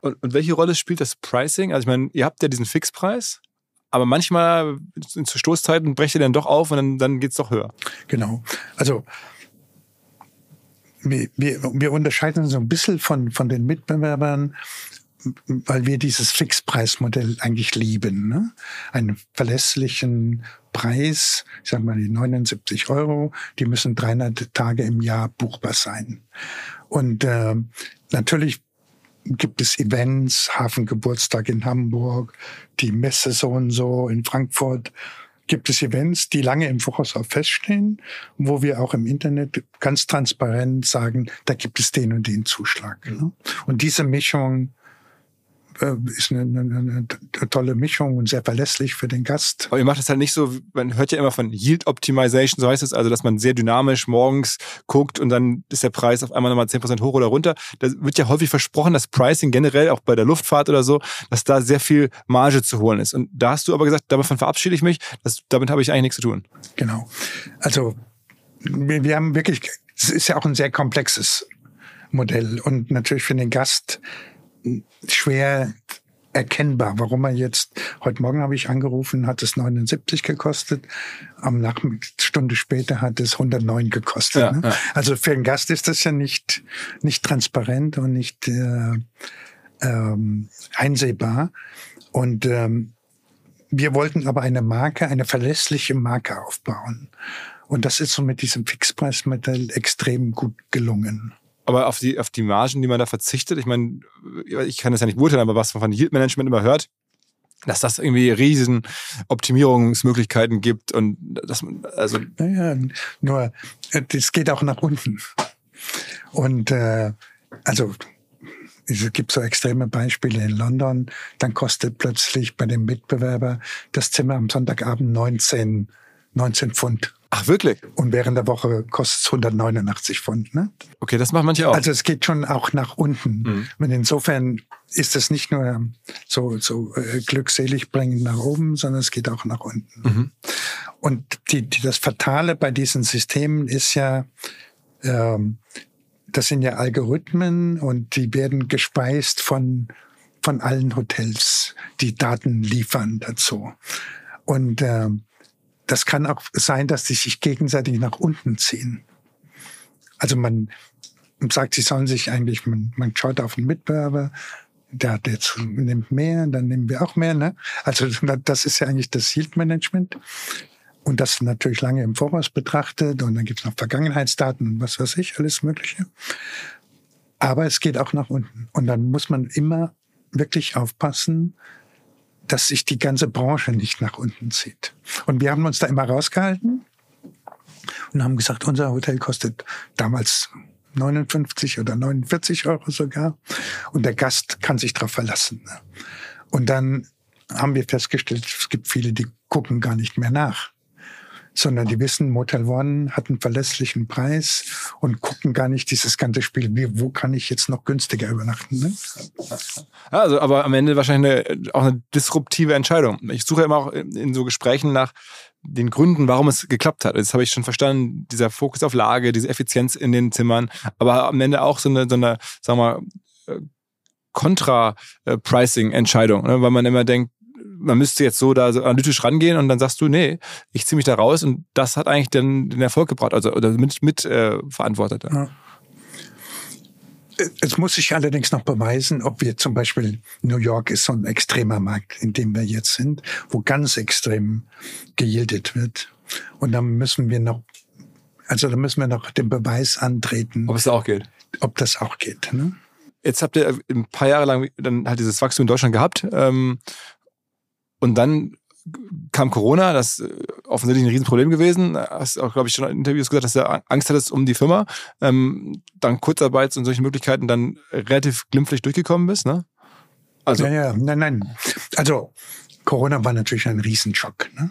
Und, und welche Rolle spielt das Pricing? Also ich meine, ihr habt ja diesen Fixpreis, aber manchmal zu Stoßzeiten brecht ihr dann doch auf und dann, dann geht es doch höher. Genau. Also wir, wir, unterscheiden uns so ein bisschen von, von den Mitbewerbern, weil wir dieses Fixpreismodell eigentlich lieben. Ne? Einen verlässlichen Preis, ich sage mal die 79 Euro, die müssen 300 Tage im Jahr buchbar sein. Und äh, natürlich gibt es Events, Hafengeburtstag in Hamburg, die Messe so und so in Frankfurt gibt es Events, die lange im Voraus auch feststehen, wo wir auch im Internet ganz transparent sagen, da gibt es den und den Zuschlag. Ne? Und diese Mischung ist eine, eine, eine, tolle Mischung und sehr verlässlich für den Gast. Aber ihr macht es halt nicht so, man hört ja immer von Yield Optimization, so heißt es, also dass man sehr dynamisch morgens guckt und dann ist der Preis auf einmal nochmal 10% hoch oder runter. Da wird ja häufig versprochen, dass Pricing generell auch bei der Luftfahrt oder so, dass da sehr viel Marge zu holen ist. Und da hast du aber gesagt, davon verabschiede ich mich, das, damit habe ich eigentlich nichts zu tun. Genau. Also wir, wir haben wirklich, es ist ja auch ein sehr komplexes Modell und natürlich für den Gast schwer erkennbar, warum er jetzt, heute Morgen habe ich angerufen, hat es 79 gekostet, am Nachmittag, Stunde später hat es 109 gekostet. Ja, ne? ja. Also für einen Gast ist das ja nicht, nicht transparent und nicht äh, ähm, einsehbar. Und ähm, wir wollten aber eine Marke, eine verlässliche Marke aufbauen. Und das ist so mit diesem Fixpreismodell extrem gut gelungen. Aber auf die, auf die Margen, die man da verzichtet, ich meine, ich kann das ja nicht beurteilen, aber was man von Yield Management immer hört, dass das irgendwie riesen Optimierungsmöglichkeiten gibt und dass man, also. Naja, nur, das geht auch nach unten. Und, äh, also, es gibt so extreme Beispiele in London, dann kostet plötzlich bei dem Mitbewerber das Zimmer am Sonntagabend 19, 19 Pfund. Ach, wirklich? Und während der Woche kostet es 189 Pfund. Ne? Okay, das machen manche auch. Also es geht schon auch nach unten. Mhm. Und insofern ist es nicht nur so, so äh, glückselig bringend nach oben, sondern es geht auch nach unten. Mhm. Und die, die, das Fatale bei diesen Systemen ist ja, ähm, das sind ja Algorithmen und die werden gespeist von, von allen Hotels, die Daten liefern dazu. Und ähm, das kann auch sein, dass die sich gegenseitig nach unten ziehen. Also man sagt, sie sollen sich eigentlich, man, man schaut auf einen Mitbewerber, der, der nimmt mehr, dann nehmen wir auch mehr. Ne? Also das ist ja eigentlich das Yield Management. Und das natürlich lange im Voraus betrachtet und dann gibt's noch Vergangenheitsdaten und was weiß ich, alles Mögliche. Aber es geht auch nach unten. Und dann muss man immer wirklich aufpassen, dass sich die ganze Branche nicht nach unten zieht. Und wir haben uns da immer rausgehalten und haben gesagt, unser Hotel kostet damals 59 oder 49 Euro sogar. Und der Gast kann sich darauf verlassen. Und dann haben wir festgestellt, es gibt viele, die gucken gar nicht mehr nach sondern die wissen, Motel One hat einen verlässlichen Preis und gucken gar nicht dieses ganze Spiel, wie, wo kann ich jetzt noch günstiger übernachten. Ne? Also, aber am Ende wahrscheinlich eine, auch eine disruptive Entscheidung. Ich suche immer auch in so Gesprächen nach den Gründen, warum es geklappt hat. Das habe ich schon verstanden, dieser Fokus auf Lage, diese Effizienz in den Zimmern, aber am Ende auch so eine, so eine sagen wir mal, äh, Contra-Pricing-Entscheidung, äh, ne? weil man immer denkt, man müsste jetzt so da so analytisch rangehen und dann sagst du, nee, ich ziehe mich da raus und das hat eigentlich den, den Erfolg gebracht, also oder mit, mit äh, verantwortet. Ja. Es muss sich allerdings noch beweisen, ob wir zum Beispiel New York ist so ein extremer Markt, in dem wir jetzt sind, wo ganz extrem geyieldet wird. Und dann müssen wir noch, also da müssen wir noch den Beweis antreten. Ob es auch geht. Ob das auch geht. Ne? Jetzt habt ihr ein paar Jahre lang dann halt dieses Wachstum in Deutschland gehabt. Ähm, und dann kam Corona, das ist offensichtlich ein Riesenproblem gewesen. Hast auch, glaube ich, schon in Interviews gesagt, dass du Angst hattest um die Firma. Ähm, dann Kurzarbeit und solche Möglichkeiten dann relativ glimpflich durchgekommen bist, ne? Also. Ja, ja, nein, nein. Also Corona war natürlich ein Riesenschock. Ne?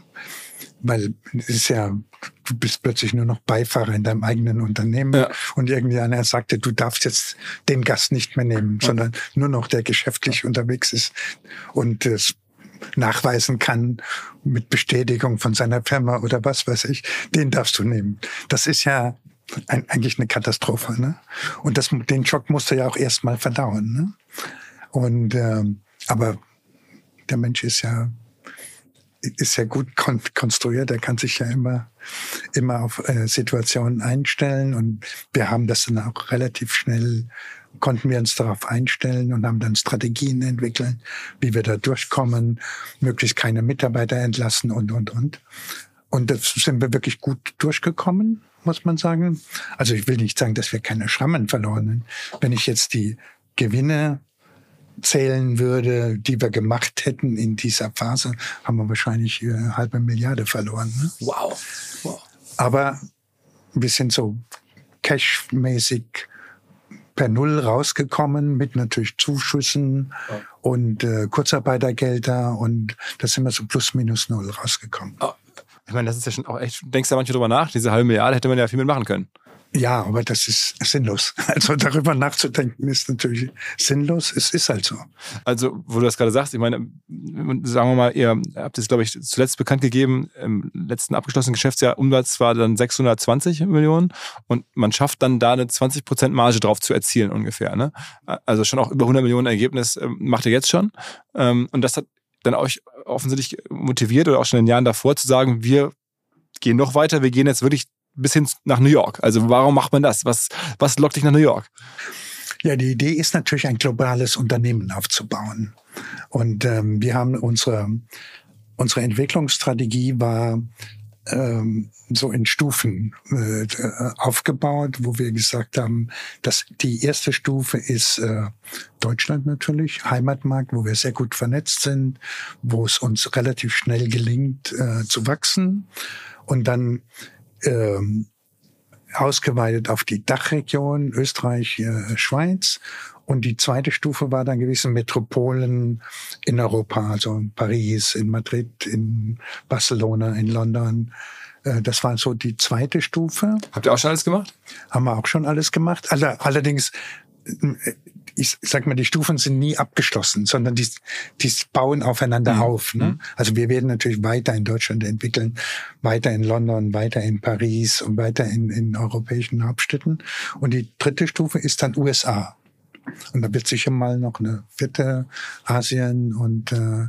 weil es ist ja, du bist plötzlich nur noch Beifahrer in deinem eigenen Unternehmen Ja. und irgendeiner sagte, du darfst jetzt den Gast nicht mehr nehmen, sondern nur noch der geschäftlich unterwegs ist und es nachweisen kann mit Bestätigung von seiner Firma oder was weiß ich, den darfst du nehmen. Das ist ja ein, eigentlich eine Katastrophe. Ne? Und das, den Schock musst du ja auch erstmal verdauen. Ne? Und ähm, aber der Mensch ist ja ist ja gut kon konstruiert. Er kann sich ja immer immer auf äh, Situationen einstellen und wir haben das dann auch relativ schnell konnten wir uns darauf einstellen und haben dann Strategien entwickelt, wie wir da durchkommen, möglichst keine Mitarbeiter entlassen und und und. Und das sind wir wirklich gut durchgekommen, muss man sagen. Also ich will nicht sagen, dass wir keine Schrammen verloren haben. Wenn ich jetzt die Gewinne zählen würde, die wir gemacht hätten in dieser Phase, haben wir wahrscheinlich äh, eine halbe Milliarde verloren. Ne? Wow. wow. Aber wir sind so cashmäßig per Null rausgekommen mit natürlich Zuschüssen Ja. und äh, Kurzarbeitergelder und da sind wir so plus minus null rausgekommen. Ich meine, das ist ja schon auch echt, denkst du da manchmal drüber nach? Diese halbe Milliarde hätte man ja viel mitmachen können. Ja, aber das ist sinnlos. [LAUGHS] Also darüber nachzudenken ist natürlich sinnlos. Es ist halt so. Also, wo du das gerade sagst, ich meine, sagen wir mal, ihr habt es, glaube ich, zuletzt bekannt gegeben, im letzten abgeschlossenen Geschäftsjahr Umsatz war dann 620 Millionen und man schafft dann da eine 20% Marge drauf zu erzielen ungefähr. Ne? Also schon auch über 100 Millionen Ergebnis ähm, macht ihr jetzt schon. Ähm, und das hat dann euch offensichtlich motiviert oder auch schon in den Jahren davor zu sagen, wir gehen noch weiter, wir gehen jetzt wirklich bis hin nach New York. Also warum macht man das? Was, was lockt dich nach New York? Ja, die Idee ist natürlich, ein globales Unternehmen aufzubauen. Und ähm, wir haben unsere, unsere Entwicklungsstrategie war ähm, so in Stufen äh, aufgebaut, wo wir gesagt haben, dass die erste Stufe ist äh, Deutschland natürlich, Heimatmarkt, wo wir sehr gut vernetzt sind, wo es uns relativ schnell gelingt äh, zu wachsen. Und dann ähm, ausgeweitet auf die Dachregion Österreich, äh, Schweiz. Und die zweite Stufe war dann gewisse Metropolen in Europa, also in Paris, in Madrid, in Barcelona, in London. Äh, Das war so die zweite Stufe. Habt ihr auch schon alles gemacht? Haben wir auch schon alles gemacht. Aller- Allerdings, äh, ich sag mal, die Stufen sind nie abgeschlossen, sondern die, die bauen aufeinander Mhm. auf. Ne? Also wir werden natürlich weiter in Deutschland entwickeln, weiter in London, weiter in Paris und weiter in, in europäischen Hauptstädten. Und die dritte Stufe ist dann USA. Und da wird sicher mal noch eine vierte Asien und äh,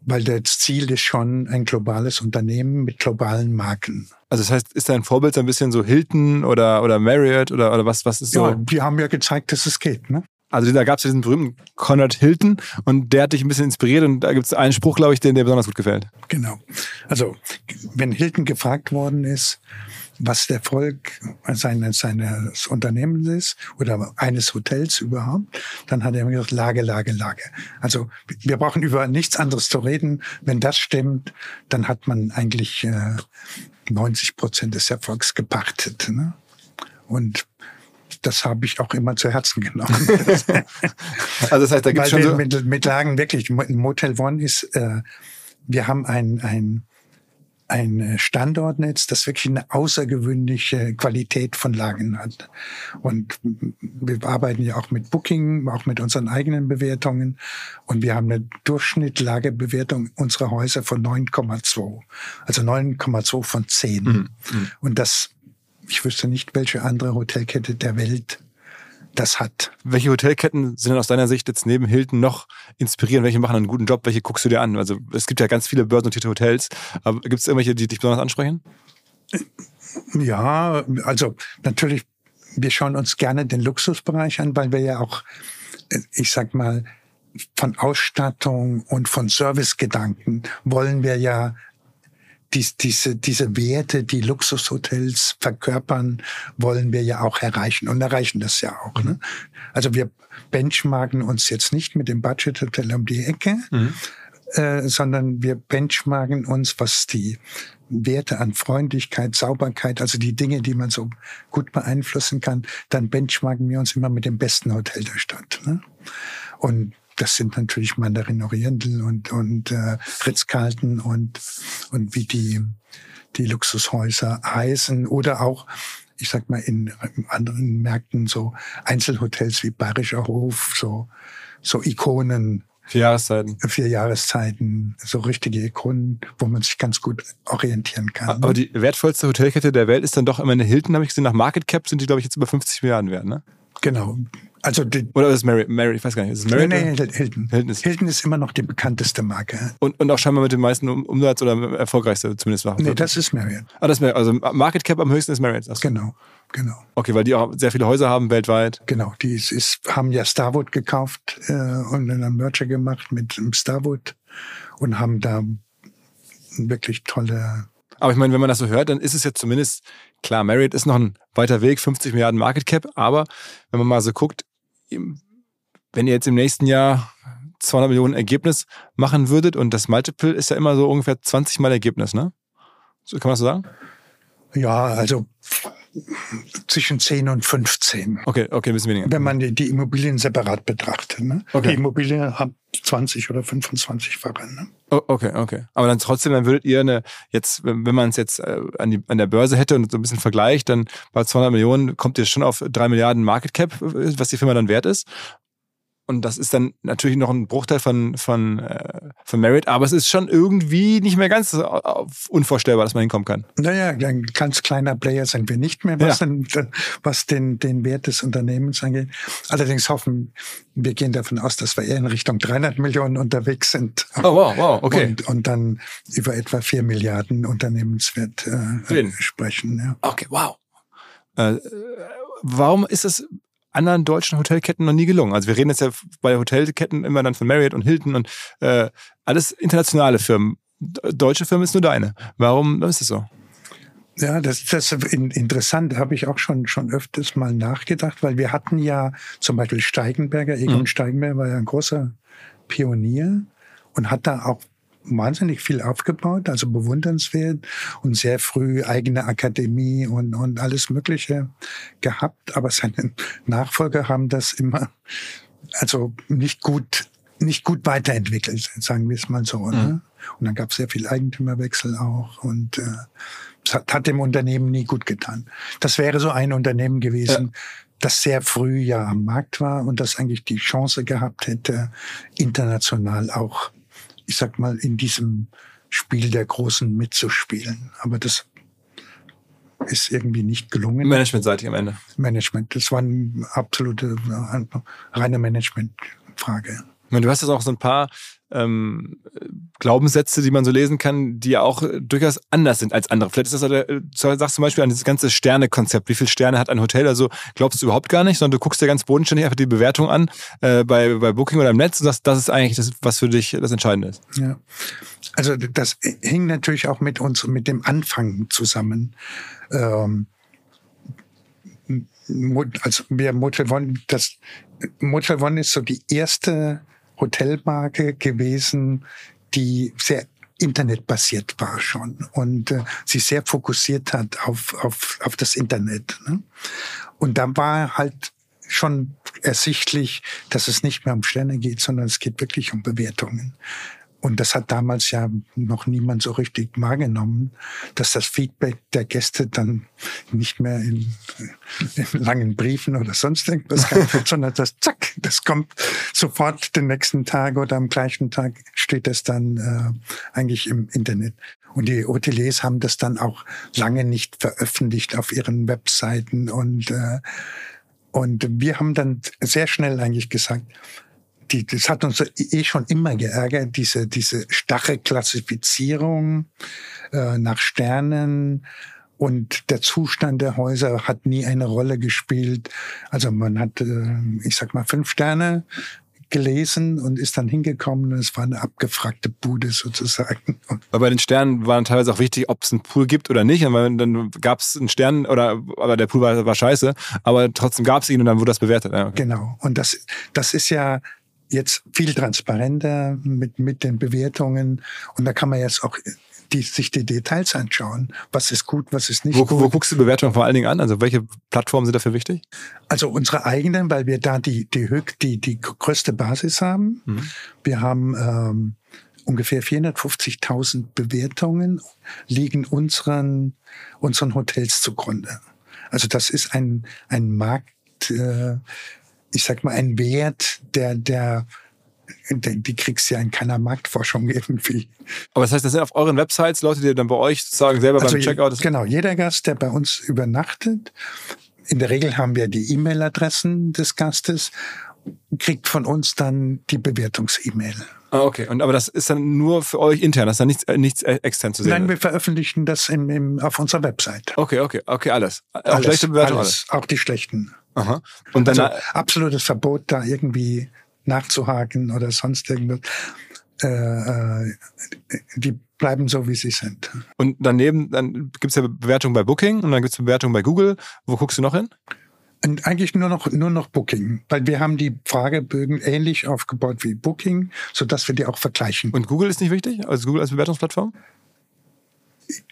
weil das Ziel ist schon ein globales Unternehmen mit globalen Marken. Also das heißt, ist dein Vorbild so ein bisschen so Hilton oder, oder Marriott oder, oder was, was ist so? Ja, die haben ja gezeigt, dass es geht. Ne? Also da gab es diesen berühmten Conrad Hilton und der hat dich ein bisschen inspiriert und da gibt es einen Spruch, glaube ich, den dir besonders gut gefällt. Genau. Also, wenn Hilton gefragt worden ist, was der Erfolg seines, seines Unternehmens ist oder eines Hotels überhaupt, dann hat er immer gesagt, Lage, Lage, Lage. Also wir brauchen über nichts anderes zu reden. Wenn das stimmt, dann hat man eigentlich äh, 90 Prozent des Erfolgs gepachtet. Ne? Und das habe ich auch immer zu Herzen genommen. [LAUGHS] [LAUGHS] Also das heißt, da gibt es schon so... mit, mit Lagen wirklich, Motel One ist, äh, wir haben ein, ein, ein Standortnetz, das wirklich eine außergewöhnliche Qualität von Lagen hat. Und wir arbeiten ja auch mit Booking, auch mit unseren eigenen Bewertungen. Und wir haben eine Durchschnittlagebewertung unserer Häuser von 9,2. Also 9,2 von 10. Mhm. Und das, ich wüsste nicht, welche andere Hotelkette der Welt das hat. Welche Hotelketten sind denn aus deiner Sicht jetzt neben Hilton noch inspirierend? Welche machen einen guten Job? Welche guckst du dir an? Also es gibt ja ganz viele börsennotierte Hotels. Aber gibt es irgendwelche, die dich besonders ansprechen? Ja, also natürlich, wir schauen uns gerne den Luxusbereich an, weil wir ja auch, äh, ich sag mal, von Ausstattung und von Servicegedanken wollen wir ja dies, diese, diese Werte, die Luxushotels verkörpern, wollen wir ja auch erreichen und erreichen das ja auch. Ne? Also wir benchmarken uns jetzt nicht mit dem Budget-Hotel um die Ecke, äh, sondern wir benchmarken uns, was die Werte an Freundlichkeit, Sauberkeit, also die Dinge, die man so gut beeinflussen kann, dann benchmarken wir uns immer mit dem besten Hotel der Stadt. Ne? Und das sind natürlich Mandarin Oriental und, und äh, Ritz-Carlton und, und wie die, die Luxushäuser heißen oder auch ich sag mal, in anderen Märkten so Einzelhotels wie Bayerischer Hof, so, so Ikonen. Vier Jahreszeiten. Vier Jahreszeiten, so richtige Ikonen, wo man sich ganz gut orientieren kann. Aber die wertvollste Hotelkette der Welt ist dann doch immer eine Hilton, habe ich gesehen. Nach Market Cap sind die, glaube ich, jetzt über 50 Milliarden wert, ne? Genau. Also die, oder ist es Mary, Mary, ich weiß gar nicht, ist es Mary? Nee, nee, Hilton. Hilton ist, Hilton ist immer noch die bekannteste Marke. Und, und auch scheinbar mit dem meisten Umsatz oder erfolgreichste zumindest. Nee, das ist Marriott. Ah, das ist Marriott. Also Market Cap am höchsten ist Marriott. Achso. Genau, genau. Okay, weil die auch sehr viele Häuser haben weltweit. Genau, die ist, ist, haben ja Starwood gekauft äh, und einen Merger gemacht mit Starwood und haben da wirklich tolle aber ich meine, wenn man das so hört, dann ist es ja zumindest klar, Marriott ist noch ein weiter Weg, 50 Milliarden Market Cap, aber wenn man mal so guckt, wenn ihr jetzt im nächsten Jahr 200 Millionen Ergebnis machen würdet und das Multiple ist ja immer so ungefähr 20 mal Ergebnis, ne? So, kann man das so sagen? Ja, also zwischen 10 und 15. Okay, okay, ein bisschen weniger. Wenn man die, die Immobilien separat betrachtet. Ne? Okay. Die Immobilien haben 20 oder 25 fache Ne? Oh, okay, okay. Aber dann trotzdem, dann würdet ihr eine, jetzt, wenn man es jetzt äh, an, die, an der Börse hätte und so ein bisschen vergleicht, dann bei 200 Millionen kommt ihr schon auf 3 Milliarden Market Cap, was die Firma dann wert ist. Und das ist dann natürlich noch ein Bruchteil von, von, äh, von Merit, aber es ist schon irgendwie nicht mehr ganz unvorstellbar, dass man hinkommen kann. Naja, ein ganz kleiner Player sind wir nicht mehr, was, ja. den, was den, den Wert des Unternehmens angeht. Allerdings hoffen wir gehen davon aus, dass wir eher in Richtung 300 Millionen unterwegs sind. Oh, wow, wow, okay. Und, und dann über etwa 4 Milliarden Unternehmenswert äh, sprechen. Ja. Okay, wow. Äh, warum ist es anderen deutschen Hotelketten noch nie gelungen. Also wir reden jetzt ja bei Hotelketten immer dann von Marriott und Hilton und äh, alles internationale Firmen. Deutsche Firma ist nur deine. Warum ist es so? Ja, das, das ist interessant, habe ich auch schon, schon öfters mal nachgedacht, weil wir hatten ja zum Beispiel Steigenberger, Egon mhm. Steigenberger war ja ein großer Pionier und hat da auch wahnsinnig viel aufgebaut, also bewundernswert und sehr früh eigene Akademie und, und alles Mögliche gehabt. Aber seine Nachfolger haben das immer, also nicht gut, nicht gut weiterentwickelt, sagen wir es mal so. Ne? Mhm. Und dann gab es sehr viel Eigentümerwechsel auch und äh, es hat, hat dem Unternehmen nie gut getan. Das wäre so ein Unternehmen gewesen, ja das sehr früh ja am Markt war und das eigentlich die Chance gehabt hätte, international auch ich sag mal, in diesem Spiel der Großen mitzuspielen. Aber das ist irgendwie nicht gelungen. Managementseitig am Ende. Management. Das war eine absolute, reine Managementfrage. Du hast jetzt auch so ein paar ähm, Glaubenssätze, die man so lesen kann, die ja auch durchaus anders sind als andere. Vielleicht ist das, äh, sagst zum Beispiel an dieses ganze Sterne-Konzept. Wie viele Sterne hat ein Hotel? Also glaubst du überhaupt gar nicht, sondern du guckst dir ganz bodenständig einfach die Bewertung an äh, bei, bei Booking oder im Netz und sagst, das ist eigentlich das, was für dich das Entscheidende ist. Ja. Also das hing natürlich auch mit uns, mit dem Anfang zusammen. Ähm, also wir Motel One, das Motel One ist so die erste Hotelmarke gewesen, die sehr internetbasiert war schon und äh, sich sehr fokussiert hat auf, auf, auf das Internet. Ne? Und da war halt schon ersichtlich, dass es nicht mehr um Sterne geht, sondern es geht wirklich um Bewertungen. Und das hat damals ja noch niemand so richtig wahrgenommen, dass das Feedback der Gäste dann nicht mehr in, in langen Briefen oder sonst irgendwas kam, [LAUGHS] sondern das zack, das kommt sofort den nächsten Tag oder am gleichen Tag steht das dann äh, eigentlich im Internet. Und die Hoteliers haben das dann auch lange nicht veröffentlicht auf ihren Webseiten und äh, und wir haben dann sehr schnell eigentlich gesagt, die, das hat uns eh schon immer geärgert, diese, diese starre Klassifizierung äh, nach Sternen. Und der Zustand der Häuser hat nie eine Rolle gespielt. Also man hat, äh, ich sag mal, fünf Sterne gelesen und ist dann hingekommen und es war eine abgefragte Bude sozusagen. Aber bei den Sternen war dann teilweise auch wichtig, ob es einen Pool gibt oder nicht. Und dann gab es einen Stern oder aber der Pool war, war scheiße, aber trotzdem gab es ihn und dann wurde das bewertet. Ja, okay. Genau. Und das, das ist ja jetzt viel transparenter mit, mit den Bewertungen. Und da kann man jetzt auch die sich die Details anschauen. Was ist gut, was ist nicht Wo, gut. wo guckst du Bewertungen vor allen Dingen an? Also welche Plattformen sind dafür wichtig? Also unsere eigenen, weil wir da die, die, die, die größte Basis haben. Wir haben ähm, ungefähr 450.000 Bewertungen, liegen unseren, unseren Hotels zugrunde. Also das ist ein, ein Markt, äh, ich sag mal, ein Wert, der, der, die kriegst du ja in keiner Marktforschung [LAUGHS] irgendwie. Aber das heißt, das sind auf euren Websites Leute, die dann bei euch sozusagen selber beim je- Checkout genau, jeder Gast, der bei uns übernachtet, in der Regel haben wir die E-Mail-Adressen des Gastes, kriegt von uns dann die Bewertungs-E-Mail. Ah, okay. Und aber das ist dann nur für euch intern, das ist dann nichts, äh, nichts äh, extern zu sehen. Nein, wir veröffentlichen das im, im, auf unserer Website. okay, okay, okay, alles. Auch schlechte Bewertungen, alles. alles, auch die schlechten. Aha. Und dann Also absolutes Verbot, da irgendwie nachzuhaken oder sonst irgendwas. Äh, äh, die bleiben so, wie sie sind. und daneben, dann gibt's ja Bewertungen bei Booking und dann gibt's Bewertungen bei Google. Wo guckst du noch hin? Und eigentlich nur noch, nur noch Booking, weil wir haben die Fragebögen ähnlich aufgebaut wie Booking, so dass wir die auch vergleichen. Und Google ist nicht wichtig? Also Google als Bewertungsplattform?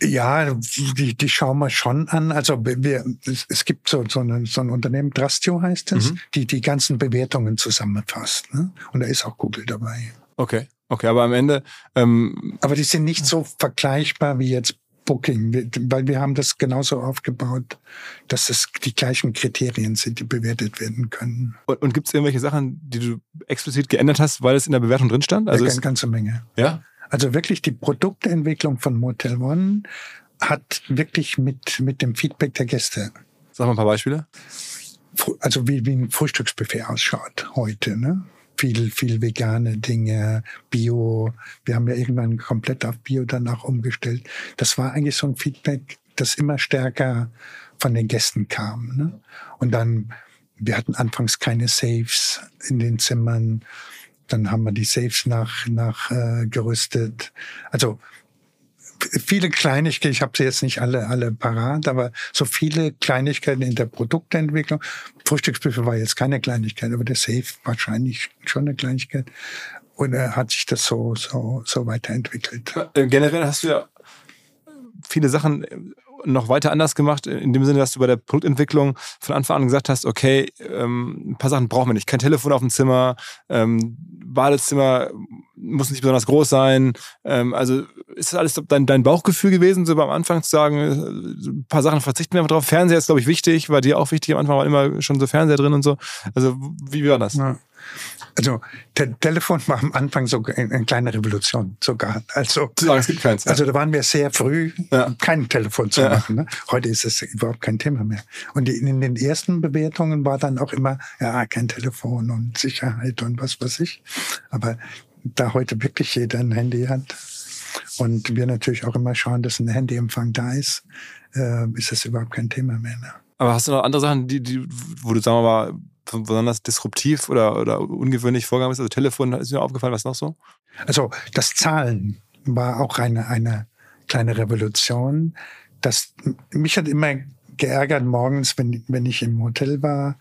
Ja, die, die schauen wir schon an. Also wir, es, es gibt so, so, eine, so ein Unternehmen, Drastio heißt es, Mhm. die die ganzen Bewertungen zusammenfasst. Ne? Und da ist auch Google dabei. Okay. Okay, aber am Ende, ähm, Aber die sind nicht so vergleichbar wie jetzt Booking, weil wir haben das genauso aufgebaut, dass es die gleichen Kriterien sind, die bewertet werden können. und, und gibt's irgendwelche Sachen, die du explizit geändert hast, weil es in der Bewertung drin stand? Also ist, eine ganze Menge. ja? Also wirklich die Produktentwicklung von Motel One hat wirklich mit, mit dem Feedback der Gäste, Sag mal ein paar Beispiele. Also wie, wie ein Frühstücksbuffet ausschaut heute, ne? Viel, viel vegane Dinge, Bio. Wir haben ja irgendwann komplett auf Bio danach umgestellt. Das war eigentlich so ein Feedback, das immer stärker von den Gästen kam. Ne? Und dann, wir hatten anfangs keine Safes in den Zimmern. Dann haben wir die Safes nach, nach äh, gerüstet. Also viele Kleinigkeiten, ich habe sie jetzt nicht alle, alle parat, aber so viele Kleinigkeiten in der Produktentwicklung. Frühstücksbuffet war jetzt keine Kleinigkeit, aber der Safe wahrscheinlich schon eine Kleinigkeit. Und er hat sich das so, so, so weiterentwickelt. Äh, Generell hast du ja viele Sachen äh, noch weiter anders gemacht, in dem Sinne, dass du bei der Produktentwicklung von Anfang an gesagt hast, okay, ähm, ein paar Sachen brauchen wir nicht. Kein Telefon auf dem Zimmer, ähm, Badezimmer muss nicht besonders groß sein. Ähm, also ist das alles dein, dein Bauchgefühl gewesen, so beim Anfang zu sagen, äh, ein paar Sachen verzichten wir einfach drauf. Fernseher ist, glaube ich, wichtig, war dir auch wichtig. Am Anfang war immer schon so Fernseher drin und so. Also wie war das? Ja. Also Te Telefon war am Anfang so eine, eine kleine Revolution sogar. Also sagen, es gibt keins. ja. Also da waren wir sehr früh, Ja. kein Telefon zu Ja. machen. Ne? Heute ist es überhaupt kein Thema mehr. Und in den ersten Bewertungen war dann auch immer, ja, kein Telefon und Sicherheit und was weiß ich. Aber da heute wirklich jeder ein Handy hat und wir natürlich auch immer schauen, dass ein Handyempfang da ist, äh, ist das überhaupt kein Thema mehr. Ne? Aber hast du noch andere Sachen, die, die, wo du, sagen wir mal, besonders disruptiv oder, oder ungewöhnlich vorgegangen bist? Also Telefon, ist mir aufgefallen, was noch so? Also das Zahlen war auch eine, eine kleine Revolution. Das, mich hat immer geärgert morgens, wenn, wenn ich im Hotel war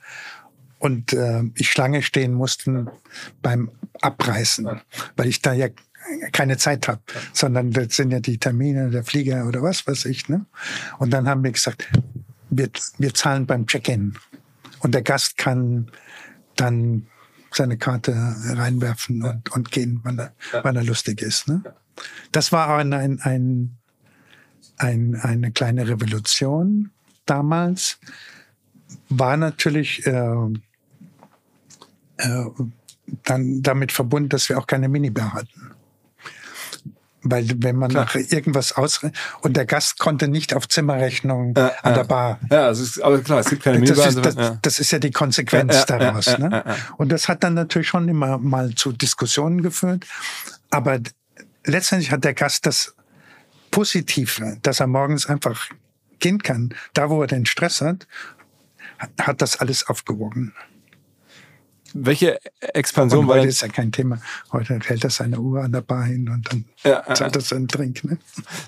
und äh, ich Schlange stehen musste beim Abreißen, weil ich da ja keine Zeit habe, sondern das sind ja die Termine, der Flieger oder was weiß ich. Ne? Und dann haben wir gesagt, wir, wir zahlen beim Check-in. Und der Gast kann dann seine Karte reinwerfen und, und gehen, wann er, wann er lustig ist. Ne? Das war ein, ein, ein, ein, eine kleine Revolution damals. War natürlich äh, äh, dann damit verbunden, dass wir auch keine Minibar hatten. Weil wenn man Klar. nach irgendwas aus und der Gast konnte nicht auf Zimmerrechnung an der Bar. Ja, also es ist, aber klar, es gibt keine Das Minibar. ist, das, ja. das ist ja die Konsequenz Ja, ja, daraus. ja, ja, ne? ja, ja. Und das hat dann natürlich schon immer mal zu Diskussionen geführt. Aber letztendlich hat der Gast das Positive, dass er morgens einfach gehen kann, da wo er den Stress hat- hat das alles aufgewogen. Welche Expansion Und war heute ist ja kein Thema. Heute hält er seine Uhr an der Bar hin und dann Ja, zahlt er seinen Drink. Ne?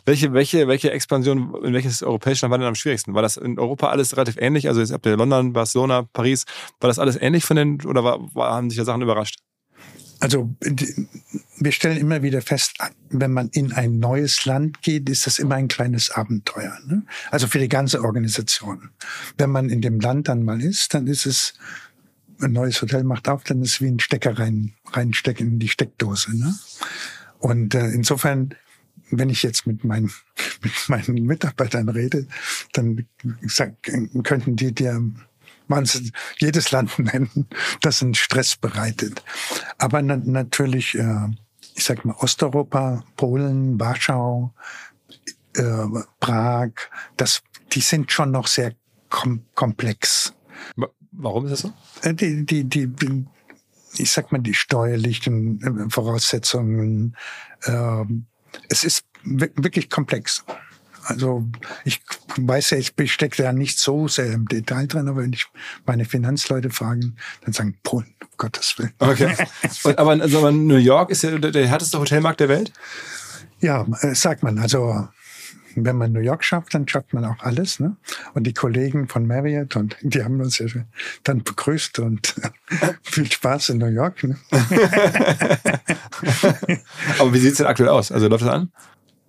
welche, welche, welche Expansion, in welches europäische Land war denn am schwierigsten? War das in Europa alles relativ ähnlich? Also jetzt habt ihr London, Barcelona, Paris, war das alles ähnlich von den, oder war, war, haben sich da Sachen überrascht? Also wir stellen immer wieder fest, wenn man in ein neues Land geht, ist das immer ein kleines Abenteuer. Ne? Also für die ganze Organisation. Wenn man in dem Land dann mal ist, dann ist es ein neues Hotel macht auf, dann ist es wie ein Stecker rein, reinstecken in die Steckdose. Ne? Und äh, insofern, wenn ich jetzt mit meinen, [LAUGHS] mit meinen Mitarbeitern rede, dann sag, könnten die dir wahnsinnig jedes Land [LAUGHS] nennen, das einen Stress bereitet. Aber na, natürlich, äh, ich sag mal, Osteuropa, Polen, Warschau, äh, Prag, das, die sind schon noch sehr kom komplex. Wa- Warum ist das so? Äh, Die, die, die, ich sag mal, die steuerlichen äh, Voraussetzungen, ähm, es ist wi- wirklich komplex. Also ich weiß ja, ich stecke da nicht so sehr im Detail drin, aber wenn ich meine Finanzleute fragen, dann sagen Polen, um Gottes Willen. Okay. [LAUGHS] Aber, also, New York ist ja der, der härteste Hotelmarkt der Welt? Ja, äh, sagt man. Also wenn man New York schafft, dann schafft man auch alles. Ne? Und die Kollegen von Marriott und [LAUGHS] die haben uns ja dann begrüßt und [LAUGHS] viel Spaß in New York. Ne? [LAUGHS] Aber wie sieht es denn aktuell aus? Also läuft das an?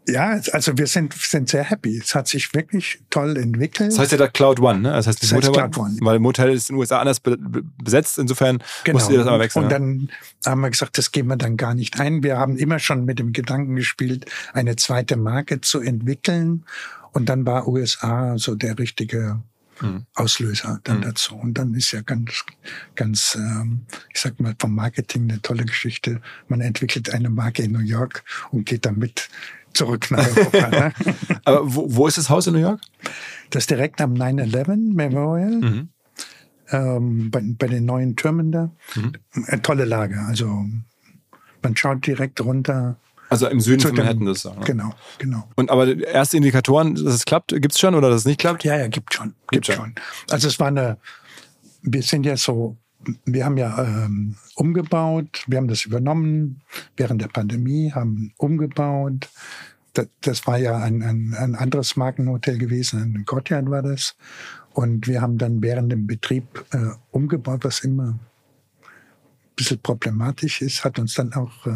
Ja, also wir sind, sind sehr happy. Es hat sich wirklich toll entwickelt. Das heißt ja da Cloud One, ne? Das heißt, das Das heißt Motel Cloud One. Weil Motel ist in den USA anders be be besetzt. Insofern musst ihr das einmal wechseln. Genau. Und dann haben wir gesagt, das gehen wir dann gar nicht ein. Wir haben immer schon mit dem Gedanken gespielt, eine zweite Marke zu entwickeln. Und dann war USA so der richtige Mhm. Auslöser dann dazu. Und dann ist ja ganz, ganz, ähm, ich sag mal, vom Marketing eine tolle Geschichte. Man entwickelt eine Marke in New York und geht damit zurück nach Europa. ne? [LAUGHS] Aber wo, wo ist das Haus in New York? Das ist direkt am 9-11 Memorial. Mhm. ähm, bei, bei den neuen Türmen da. Eine tolle Lage. Also man schaut direkt runter. Also im Süden von Manhattan sozusagen. ne? Genau, genau. Und aber erste Indikatoren, dass es klappt, gibt's schon oder dass es nicht klappt? Ja, ja, gibt schon. Gibt Gibt schon. schon. Also es war eine, wir sind ja so, wir haben ja ähm, umgebaut, wir haben das übernommen während der Pandemie, haben umgebaut. Das, das war ja ein, ein, ein anderes Markenhotel gewesen, ein Courtyard war das. Und wir haben dann während dem Betrieb äh, umgebaut, was immer ein bisschen problematisch ist, hat uns dann auch äh,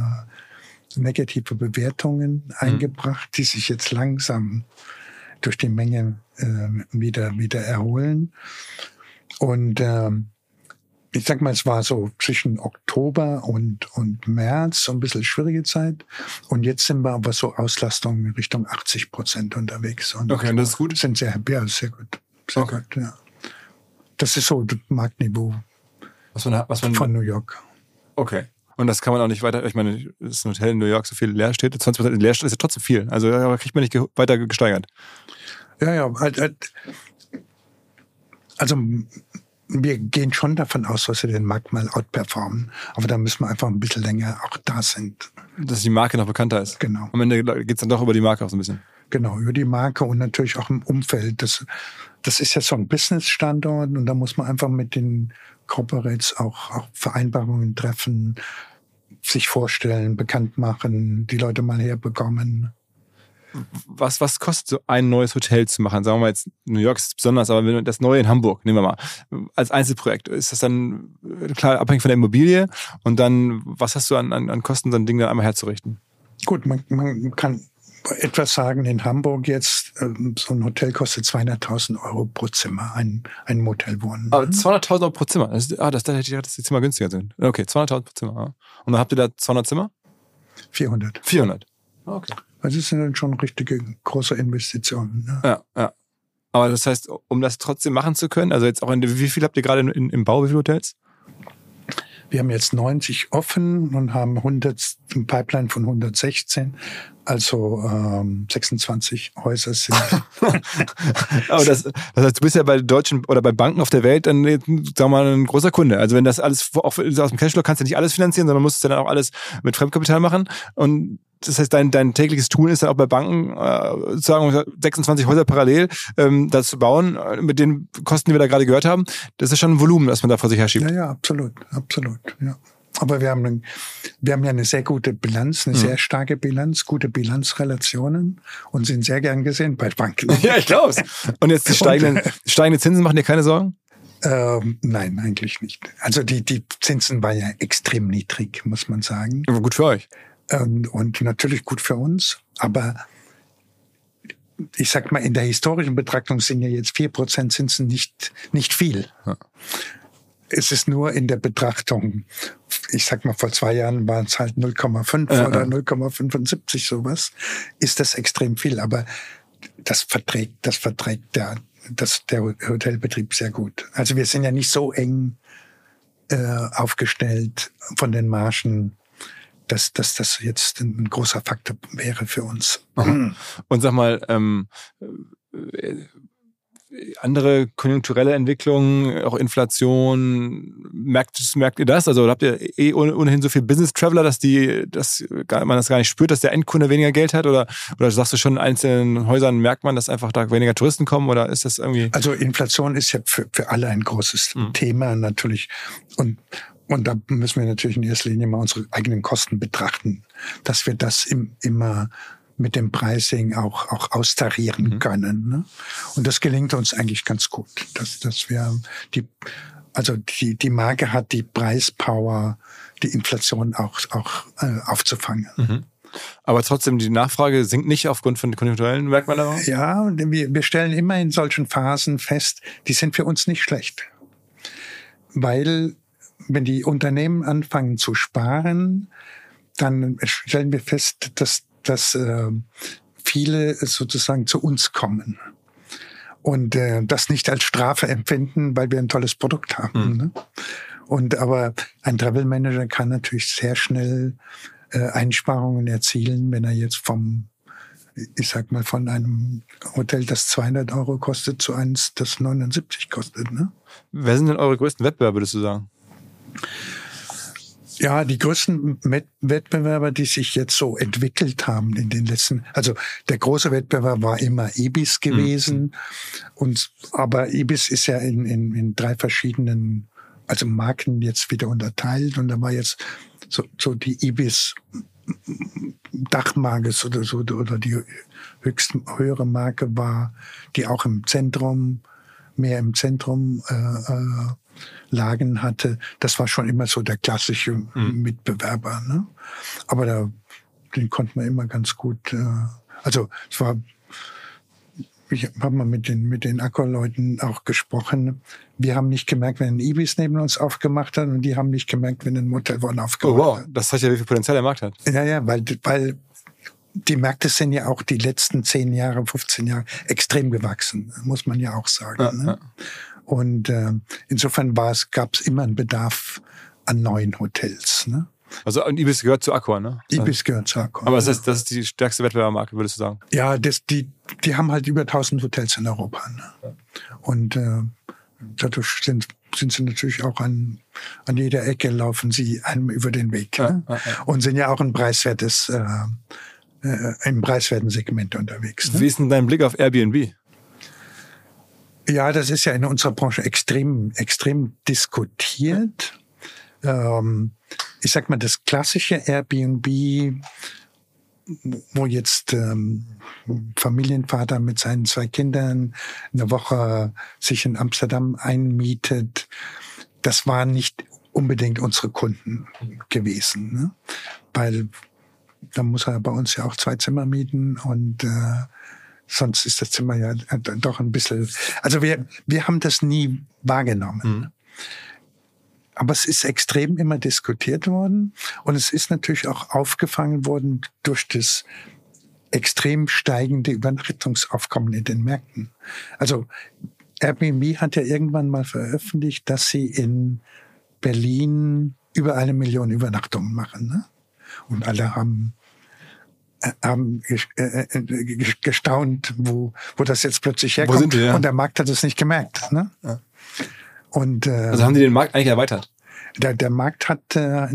negative Bewertungen eingebracht, die sich jetzt langsam durch die Menge äh, wieder, wieder erholen. Und ähm, ich sag mal, es war so zwischen Oktober und, und März so ein bisschen schwierige Zeit. Und jetzt sind wir aber so Auslastung in Richtung 80 Prozent unterwegs. Und Okay, und das ist gut? Sind sehr, ja, sehr gut. Sehr Okay. gut, ja. Das ist so das Marktniveau Was man, was man, von New York. okay. Und das kann man auch nicht weiter, ich meine, es ist ein Hotel in New York, so viel Leerstädte, 20% Leerstand ist ja trotzdem viel. Also da kriegt man nicht weiter gesteigert. Ja, ja, halt, halt, also wir gehen schon davon aus, dass wir den Markt mal outperformen. Aber da müssen wir einfach ein bisschen länger auch da sind. Dass die Marke noch bekannter ist. Genau. Am Ende geht's dann doch über die Marke auch so ein bisschen. Genau, über die Marke und natürlich auch im Umfeld. Das, das ist ja so ein Business-Standort und da muss man einfach mit den Corporates auch, auch Vereinbarungen treffen, sich vorstellen, bekannt machen, die Leute mal herbekommen. Was, was kostet so ein neues Hotel zu machen? Sagen wir mal jetzt, New York ist besonders, aber das neue in Hamburg, nehmen wir mal, als Einzelprojekt, ist das dann äh, klar abhängig von der Immobilie und dann, was hast du an, an, an Kosten, so ein Ding dann einmal herzurichten? Gut, man, man kann etwas sagen, in Hamburg jetzt, ähm, so ein Hotel kostet 200.000 Euro pro Zimmer, ein, ein Motelwohnen. Aber 200.000 Euro pro Zimmer. Das, ah, das, da hätte ich gedacht, dass die Zimmer günstiger sind. Okay, 200.000 pro Zimmer. Und dann habt ihr da 200 Zimmer? 400. 400. Okay. Also das sind dann schon richtige große Investitionen. Ne? Ja, ja. Aber das heißt, um das trotzdem machen zu können, also jetzt auch in, wie viel habt ihr gerade in, im Bau, wie viele Hotels? Wir haben jetzt 90 offen und haben 100, ein Pipeline von 116. Also ähm, 26 Häuser sind. [LAUGHS] Aber das, das heißt, du bist ja bei deutschen oder bei Banken auf der Welt dann, sagen wir mal, ein großer Kunde. Also wenn das alles auch aus dem Cashflow kannst du nicht alles finanzieren, sondern musst du dann auch alles mit Fremdkapital machen. Und das heißt, dein, dein tägliches Tun ist dann auch bei Banken, äh, sozusagen 26 Häuser parallel ähm, das zu bauen, äh, mit den Kosten, die wir da gerade gehört haben. Das ist schon ein Volumen, das man da vor sich herschiebt. ja, ja, absolut, absolut. Ja. Aber wir haben, wir haben ja eine sehr gute Bilanz, eine sehr starke Bilanz, gute Bilanzrelationen und sind sehr gern gesehen bei Banken. [LAUGHS] Ja, ich glaub's. Und jetzt die steigenden, steigenden Zinsen machen dir keine Sorgen? Ähm, nein, eigentlich nicht. Also die, die Zinsen waren ja extrem niedrig, muss man sagen. Aber gut für euch. Und, und natürlich gut für uns. Aber ich sag mal, in der historischen Betrachtung sind ja jetzt vier Prozent Zinsen nicht, nicht viel. Ja. Es ist nur in der Betrachtung, ich sag mal, vor zwei Jahren waren es halt 0,5 Ja, oder ja. 0,75 sowas, ist das extrem viel. Aber das verträgt, das verträgt der, das, der Hotelbetrieb sehr gut. Also wir sind ja nicht so eng äh, aufgestellt von den Margen, dass, dass das jetzt ein großer Faktor wäre für uns. Aha. Und sag mal, ähm, äh, andere konjunkturelle Entwicklungen, auch Inflation, merkt, merkt ihr das? Also habt ihr eh ohne- ohnehin so viel Business Traveler, dass die, dass man das gar nicht spürt, dass der Endkunde weniger Geld hat? Oder, oder sagst du schon, in einzelnen Häusern merkt man, dass einfach da weniger Touristen kommen? Oder ist das irgendwie? Also Inflation ist ja für, für alle ein großes Mhm. Thema natürlich. Und, und da müssen wir natürlich in erster Linie mal unsere eigenen Kosten betrachten, dass wir das im, immer mit dem Pricing auch, auch austarieren Mhm. können. Ne? Und das gelingt uns eigentlich ganz gut, dass, dass wir die, also die, die Marke hat die Preispower, die Inflation auch, auch äh, aufzufangen. Mhm. Aber trotzdem, die Nachfrage sinkt nicht aufgrund von konjunkturellen Merkmalen? Ja, wir, wir stellen immer in solchen Phasen fest, die sind für uns nicht schlecht. Weil wenn die Unternehmen anfangen zu sparen, dann stellen wir fest, dass, dass äh, viele sozusagen zu uns kommen und äh, das nicht als Strafe empfinden, weil wir ein tolles Produkt haben. Mhm. Ne? Und aber ein Travel Manager kann natürlich sehr schnell äh, Einsparungen erzielen, wenn er jetzt vom ich sag mal, von einem Hotel, das 200 Euro kostet, zu eins, das 79 kostet. Ne? Wer sind denn eure größten Wettbewerber, würdest du sagen? Ja, die größten Wettbewerber, die sich jetzt so entwickelt haben in den letzten, also der große Wettbewerb war immer Ibis gewesen. Und, aber Ibis ist ja in, in, in drei verschiedenen, also Marken jetzt wieder unterteilt. Und da war jetzt so, so die Ibis Dachmarke oder so, oder die höchste, höhere Marke war, die auch im Zentrum, mehr im Zentrum äh, äh, Lagen hatte. Das war schon immer so der klassische Mitbewerber. Ne? Aber da, den konnte man immer ganz gut, äh, also es war, ich habe mal mit den, mit den Accor-Leuten auch gesprochen. Wir haben nicht gemerkt, wenn ein Ibis neben uns aufgemacht hat und die haben nicht gemerkt, wenn ein Motel One Oh aufgemacht wow, hat. das zeigt ja, wie viel Potenzial der Markt hat. Ja, ja, weil, weil die Märkte sind ja auch die letzten 10 Jahre, 15 Jahre extrem gewachsen, muss man ja auch sagen. Ja, ne? ja. Und äh, insofern gab es immer einen Bedarf an neuen Hotels. Ne? Also und Ibis gehört zu Accor, ne? Ibis gehört zu Accor. Aber das heißt, das ist die stärkste Wettbewerbermarke, würdest du sagen? Ja, das, die, die haben halt über 1000 Hotels in Europa. Ne? Und äh, dadurch sind, sind sie natürlich auch an, an jeder Ecke laufen sie einem über den Weg. Ne? Ja, ja, ja. Und sind ja auch ein preiswertes, äh, äh, im preiswerten Segment unterwegs. Ne? Wie ist denn dein Blick auf Airbnb? Ja, das ist ja in unserer Branche extrem, extrem diskutiert. Ähm, ich sag mal, das klassische Airbnb, wo jetzt ähm, Familienvater mit seinen zwei Kindern eine Woche sich in Amsterdam einmietet, das waren nicht unbedingt unsere Kunden gewesen. Ne? Weil da muss er bei uns ja auch zwei Zimmer mieten und äh, sonst ist das Zimmer ja doch ein bisschen. Also wir, wir haben das nie wahrgenommen. Mhm. Aber es ist extrem immer diskutiert worden und es ist natürlich auch aufgefangen worden durch das extrem steigende Übernachtungsaufkommen in den Märkten. Also Airbnb hat ja irgendwann mal veröffentlicht, dass sie in Berlin über eine Million Übernachtungen machen. Ne? Und alle haben äh, haben ges- äh, äh, gestaunt, wo, wo das jetzt plötzlich herkommt. die, ja? Und der Markt hat es nicht gemerkt. Ne? Ja. Und äh, Also haben die den Markt eigentlich erweitert? der, der Markt hat, äh,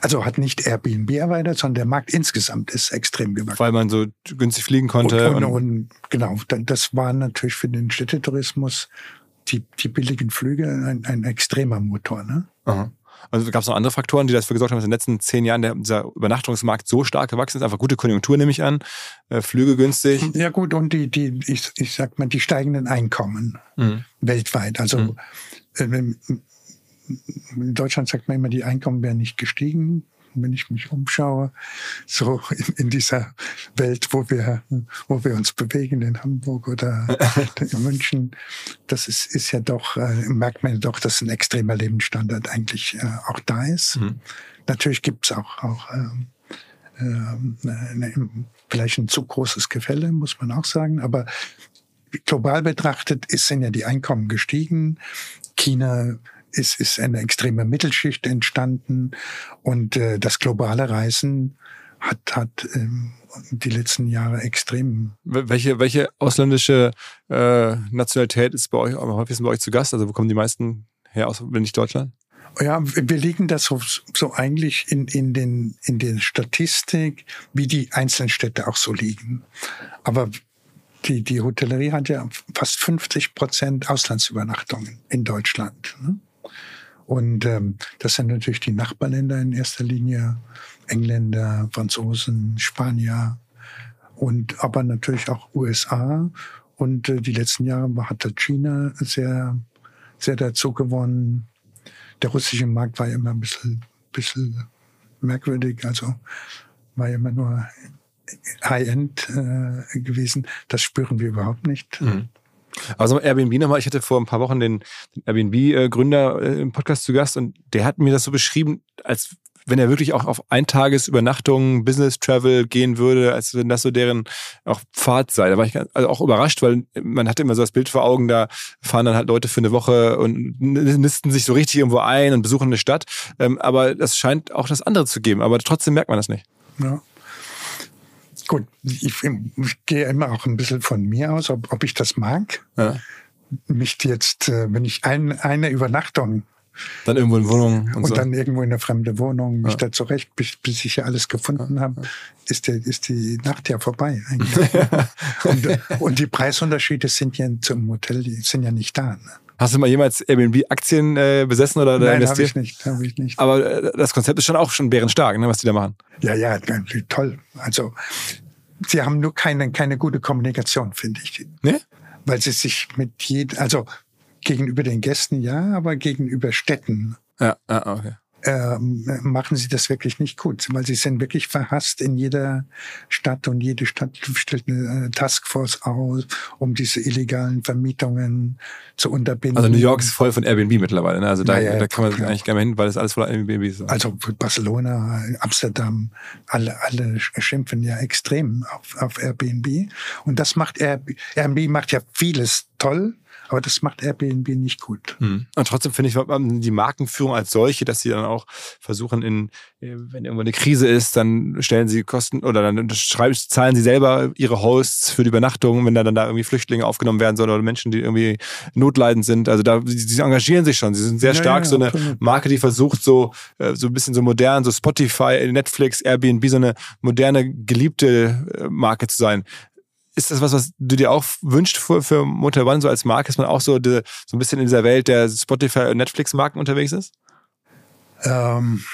also hat nicht Airbnb erweitert, sondern der Markt insgesamt ist extrem gewachsen. Weil man so günstig fliegen konnte. und, Und, und, und genau, da- das war natürlich für den Städtetourismus die, die billigen Flüge ein, ein extremer Motor. Ne? Aha. Also gab es noch andere Faktoren, die dafür gesorgt haben, dass in den letzten zehn Jahren der, dieser Übernachtungsmarkt so stark gewachsen ist? Einfach gute Konjunktur, nehme ich an. Äh, Flüge günstig. Ja gut, und die, die ich, ich sag mal, die steigenden Einkommen Mhm. weltweit. Also Mhm. äh, in Deutschland sagt man immer, die Einkommen wären nicht gestiegen wenn ich mich umschaue, so in, in, dieser Welt, wo wir, wo wir uns bewegen, in Hamburg oder [LAUGHS] in München, das ist, ist ja doch, äh, merkt man doch, dass ein extremer Lebensstandard eigentlich äh, auch da ist. Mhm. Natürlich gibt's auch, auch ähm, äh, eine, vielleicht ein zu großes Gefälle, muss man auch sagen, aber global betrachtet ist, sind ja die Einkommen gestiegen. China ist, ist eine extreme Mittelschicht entstanden und äh, das globale Reisen hat, hat ähm, die letzten Jahre extrem. Welche, welche ausländische äh, Nationalität ist bei euch am häufigsten bei euch zu Gast? Also wo kommen die meisten her, aus, wenn nicht Deutschland? Ja, wir liegen das so, so eigentlich in, in, den, in den Statistik, wie die einzelnen Städte auch so liegen. Aber die, die Hotellerie hat ja fast 50 Prozent Auslandsübernachtungen in Deutschland. Ne? Und ähm, das sind natürlich die Nachbarländer in erster Linie, Engländer, Franzosen, Spanier und aber natürlich auch USA. Und äh, die letzten Jahre hat China sehr, sehr dazu gewonnen. Der russische Markt war immer ein bisschen, bisschen merkwürdig, also war immer nur High-End äh, gewesen. Das spüren wir überhaupt nicht. Mhm. Also Airbnb nochmal, ich hatte vor ein paar Wochen den, den Airbnb-Gründer äh, im Podcast zu Gast und der hat mir das so beschrieben, als wenn er wirklich auch auf Eintagesübernachtungen, Business Travel gehen würde, als wenn das so deren auch Pfad sei. Da war ich also auch überrascht, weil man hatte immer so das Bild vor Augen, da fahren dann halt Leute für eine Woche und nisten sich so richtig irgendwo ein und besuchen eine Stadt. Ähm, aber das scheint auch das andere zu geben, aber trotzdem merkt man das nicht. Ja. Gut, ich, ich gehe immer auch ein bisschen von mir aus, ob, ob ich das mag. Ja. Mich jetzt, äh, wenn ich ein, eine Übernachtung dann irgendwo in Wohnung und, und so. dann irgendwo in eine fremde Wohnung, mich ja. da zurecht, bis, bis ich ja alles gefunden habe, ist, der, ist die Nacht ja vorbei eigentlich. [LAUGHS] und, und die Preisunterschiede sind ja zum Hotel, die sind ja nicht da. Ne? Hast du mal jemals Airbnb-Aktien äh, besessen oder, oder Nein, habe ich nicht, habe ich nicht. Aber äh, das Konzept ist schon auch schon bärenstark, ne, was die da machen. Ja, ja, toll. Also sie haben nur keine keine gute Kommunikation, finde ich. Ne? Weil sie sich mit jedem, also gegenüber den Gästen ja, aber gegenüber Städten. Ja, ja okay ähm, machen sie das wirklich nicht gut, weil sie sind wirklich verhasst in jeder Stadt und jede Stadt stellt eine äh, Taskforce aus, um diese illegalen Vermietungen zu unterbinden. Also New York ist voll von Airbnb mittlerweile, ne? also da, ja, da kann man klar. eigentlich gar nicht hin, weil das alles voller Airbnb ist. Also Barcelona, Amsterdam, alle, alle schimpfen ja extrem auf, auf Airbnb und das macht Airbnb, Airbnb macht ja vieles toll, aber das macht Airbnb nicht gut. Mhm. Und trotzdem finde ich die Markenführung als solche, dass sie dann auch versuchen, in, wenn irgendwo eine Krise ist, dann stellen sie Kosten oder dann schreiben, zahlen sie selber ihre Hosts für die Übernachtung, wenn da dann da irgendwie Flüchtlinge aufgenommen werden sollen oder Menschen, die irgendwie notleidend sind. Also da, sie, engagieren sich schon. Sie sind sehr ja, stark ja, so eine Marke, die versucht so, äh, so ein bisschen so modern, so Spotify, Netflix, Airbnb, so eine moderne, geliebte äh, Marke zu sein ist das was, was du dir auch wünschst für, für Motel One, so als Marke, dass man auch so, die, so ein bisschen in dieser Welt der Spotify- und Netflix-Marken unterwegs ist? Ähm,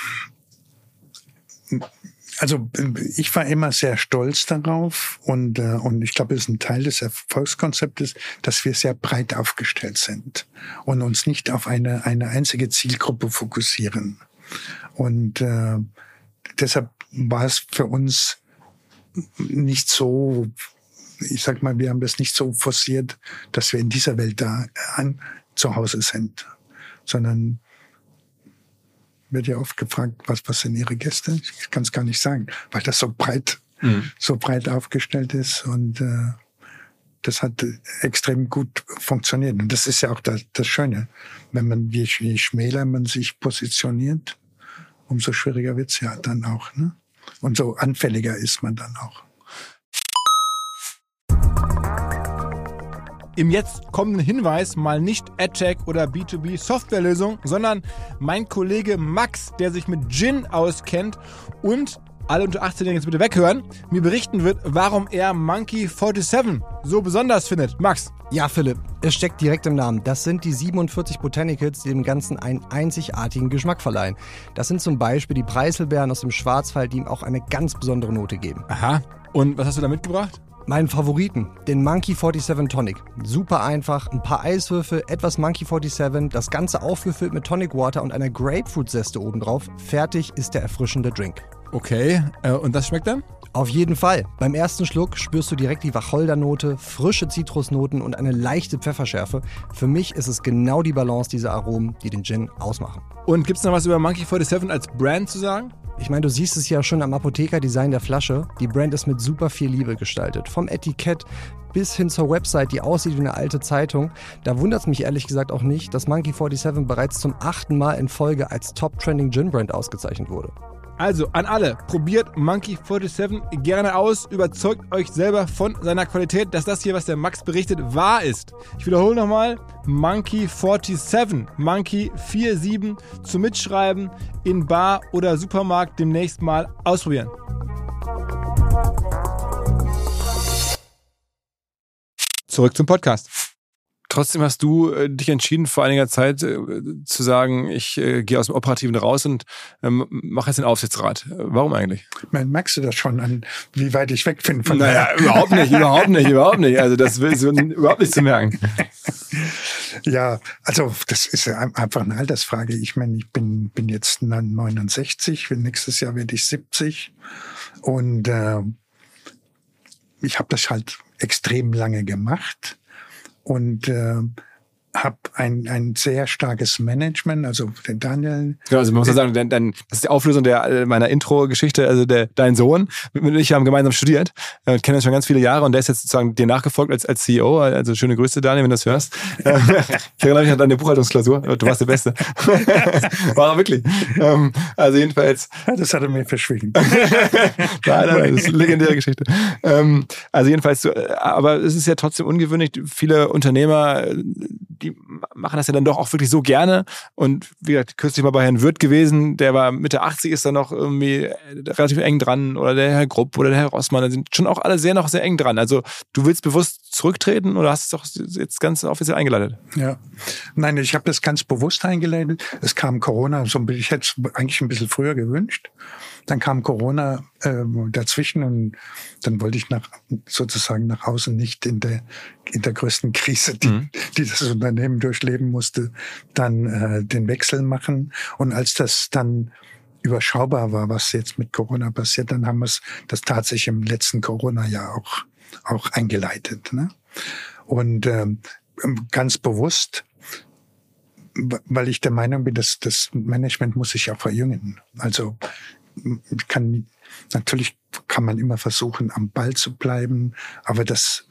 also ich war immer sehr stolz darauf und, äh, und ich glaube, es ist ein Teil des Erfolgskonzeptes, dass wir sehr breit aufgestellt sind und uns nicht auf eine, eine einzige Zielgruppe fokussieren. Und äh, deshalb war es für uns nicht so ich sag mal, wir haben das nicht so forciert, dass wir in dieser Welt da an, zu Hause sind, sondern wird ja oft gefragt, was, was sind Ihre Gäste? Ich kann es gar nicht sagen, weil das so breit, mhm. so breit aufgestellt ist und äh, das hat extrem gut funktioniert. Und das ist ja auch das, das Schöne. Wenn man, je, je schmäler man sich positioniert, umso schwieriger wird's ja dann auch. Ne? Und so anfälliger ist man dann auch. Im jetzt kommenden Hinweis mal nicht AdTech oder B2B Softwarelösung, sondern mein Kollege Max, der sich mit Gin auskennt und alle unter 18 jetzt bitte weghören, mir berichten wird, warum er Monkey 47 so besonders findet. Max. Ja, Philipp, es steckt direkt im Namen. Das sind die 47 Botanicals, die dem Ganzen einen einzigartigen Geschmack verleihen. Das sind zum Beispiel die Preiselbeeren aus dem Schwarzwald, die ihm auch eine ganz besondere Note geben. Aha. Und was hast du da mitgebracht? Meinen Favoriten, den Monkey 47 Tonic. Super einfach, ein paar Eiswürfel, etwas Monkey 47, das Ganze aufgefüllt mit Tonic Water und einer Grapefruit-Zeste obendrauf. Fertig ist der erfrischende Drink. Okay, äh, und das schmeckt dann? Auf jeden Fall. Beim ersten Schluck spürst du direkt die Wacholdernote, frische Zitrusnoten und eine leichte Pfefferschärfe. Für mich ist es genau die Balance dieser Aromen, die den Gin ausmachen. Und gibt es noch was über Monkey 47 als Brand zu sagen? Ich meine, du siehst es ja schon am Apotheker-Design der Flasche. Die Brand ist mit super viel Liebe gestaltet. Vom Etikett bis hin zur Website, die aussieht wie eine alte Zeitung. Da wundert es mich ehrlich gesagt auch nicht, dass Monkey 47 bereits zum achten Mal in Folge als Top Trending Gin Brand ausgezeichnet wurde. Also an alle, probiert Monkey 47 gerne aus, überzeugt euch selber von seiner Qualität, dass das hier, was der Max berichtet, wahr ist. Ich wiederhole nochmal, Monkey 47, Monkey 47 zum Mitschreiben in Bar oder Supermarkt demnächst mal ausprobieren. Zurück zum Podcast. Trotzdem hast du äh, dich entschieden, vor einiger Zeit äh, zu sagen, ich äh, gehe aus dem Operativen raus und ähm, mache jetzt den Aufsichtsrat. Warum eigentlich? Merkst du das schon an, wie weit ich weg bin von Naja, überhaupt nicht, überhaupt nicht, überhaupt nicht. Also das ist überhaupt nicht zu merken. [LAUGHS] Ja, also das ist einfach eine Altersfrage. Ich meine, ich bin, bin jetzt 69, nächstes Jahr werde ich 70 und äh, ich habe das halt extrem lange gemacht und äh, habe ein, ein sehr starkes Management, also den Daniel. Ja, also man muss ja sagen, dein, dein, das ist die Auflösung der, äh, meiner Intro-Geschichte. Also der, dein Sohn mir ich haben gemeinsam studiert, äh, kennen uns schon ganz viele Jahre und der ist jetzt sozusagen dir nachgefolgt als, als CEO. Also schöne Grüße, Daniel, wenn du das hörst. [LAUGHS] ich erinnere mich an deine Buchhaltungsklausur. Du warst der Beste. [LAUGHS] War wirklich. Ähm, also jedenfalls. Das hat er mir verschwiegen. [LAUGHS] nein, nein, das ist eine legendäre Geschichte. Ähm, also jedenfalls, äh, aber es ist ja trotzdem ungewöhnlich. Viele Unternehmer, die machen das ja dann doch auch wirklich so gerne. Und wie gesagt, kürzlich mal bei Herrn Wirth gewesen, der war Mitte 80, ist da noch irgendwie relativ eng dran. Oder der Herr Grupp oder der Herr Rossmann, da sind schon auch alle sehr noch sehr eng dran. Also du willst bewusst zurücktreten oder hast es doch jetzt ganz offiziell eingeleitet? Ja. Nein, ich habe das ganz bewusst eingeleitet. Es kam Corona, so, ich hätte es eigentlich ein bisschen früher gewünscht. Dann kam Corona äh, dazwischen und dann wollte ich nach, sozusagen nach außen nicht in der, in der größten Krise, die, mhm. die das Unternehmen durchleben musste, dann äh, den Wechsel machen. Und als das dann überschaubar war, was jetzt mit Corona passiert, dann haben wir es das tatsächlich im letzten Corona-Jahr auch, auch eingeleitet. Ne? Und ähm, ganz bewusst, weil ich der Meinung bin, dass das Management muss sich auch verjüngen. Also kann, natürlich kann man immer versuchen, am Ball zu bleiben, aber das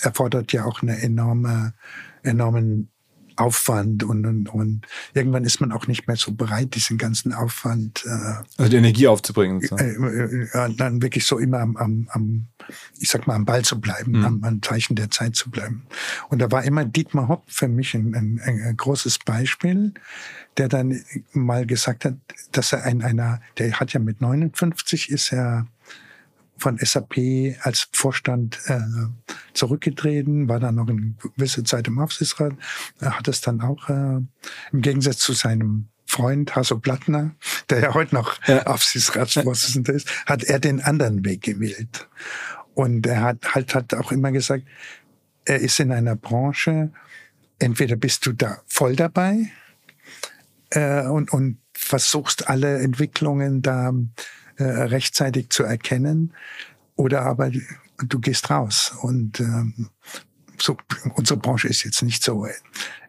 erfordert ja auch eine enorme, enormen Aufwand und, und, und irgendwann ist man auch nicht mehr so bereit, diesen ganzen Aufwand. Äh, also die Energie aufzubringen. So. Äh, äh, dann wirklich so immer am, am, am, ich sag mal, am Ball zu bleiben, mhm. am, am Zeichen der Zeit zu bleiben. Und da war immer Dietmar Hopp für mich ein, ein, ein großes Beispiel, der dann mal gesagt hat, dass er in einer, der hat ja mit 59 ist er von SAP als Vorstand äh, zurückgetreten, war dann noch eine gewisse Zeit im Aufsichtsrat. Hat es dann auch äh, im Gegensatz zu seinem Freund Hasso Plattner, der ja heute noch ja. Aufsichtsratsvorsitzender ist, hat er den anderen Weg gewählt. Und er hat halt hat auch immer gesagt, er ist in einer Branche, entweder bist du da voll dabei äh, und, und versuchst alle Entwicklungen da äh, rechtzeitig zu erkennen oder aber du gehst raus und ähm, so, unsere Branche ist jetzt nicht so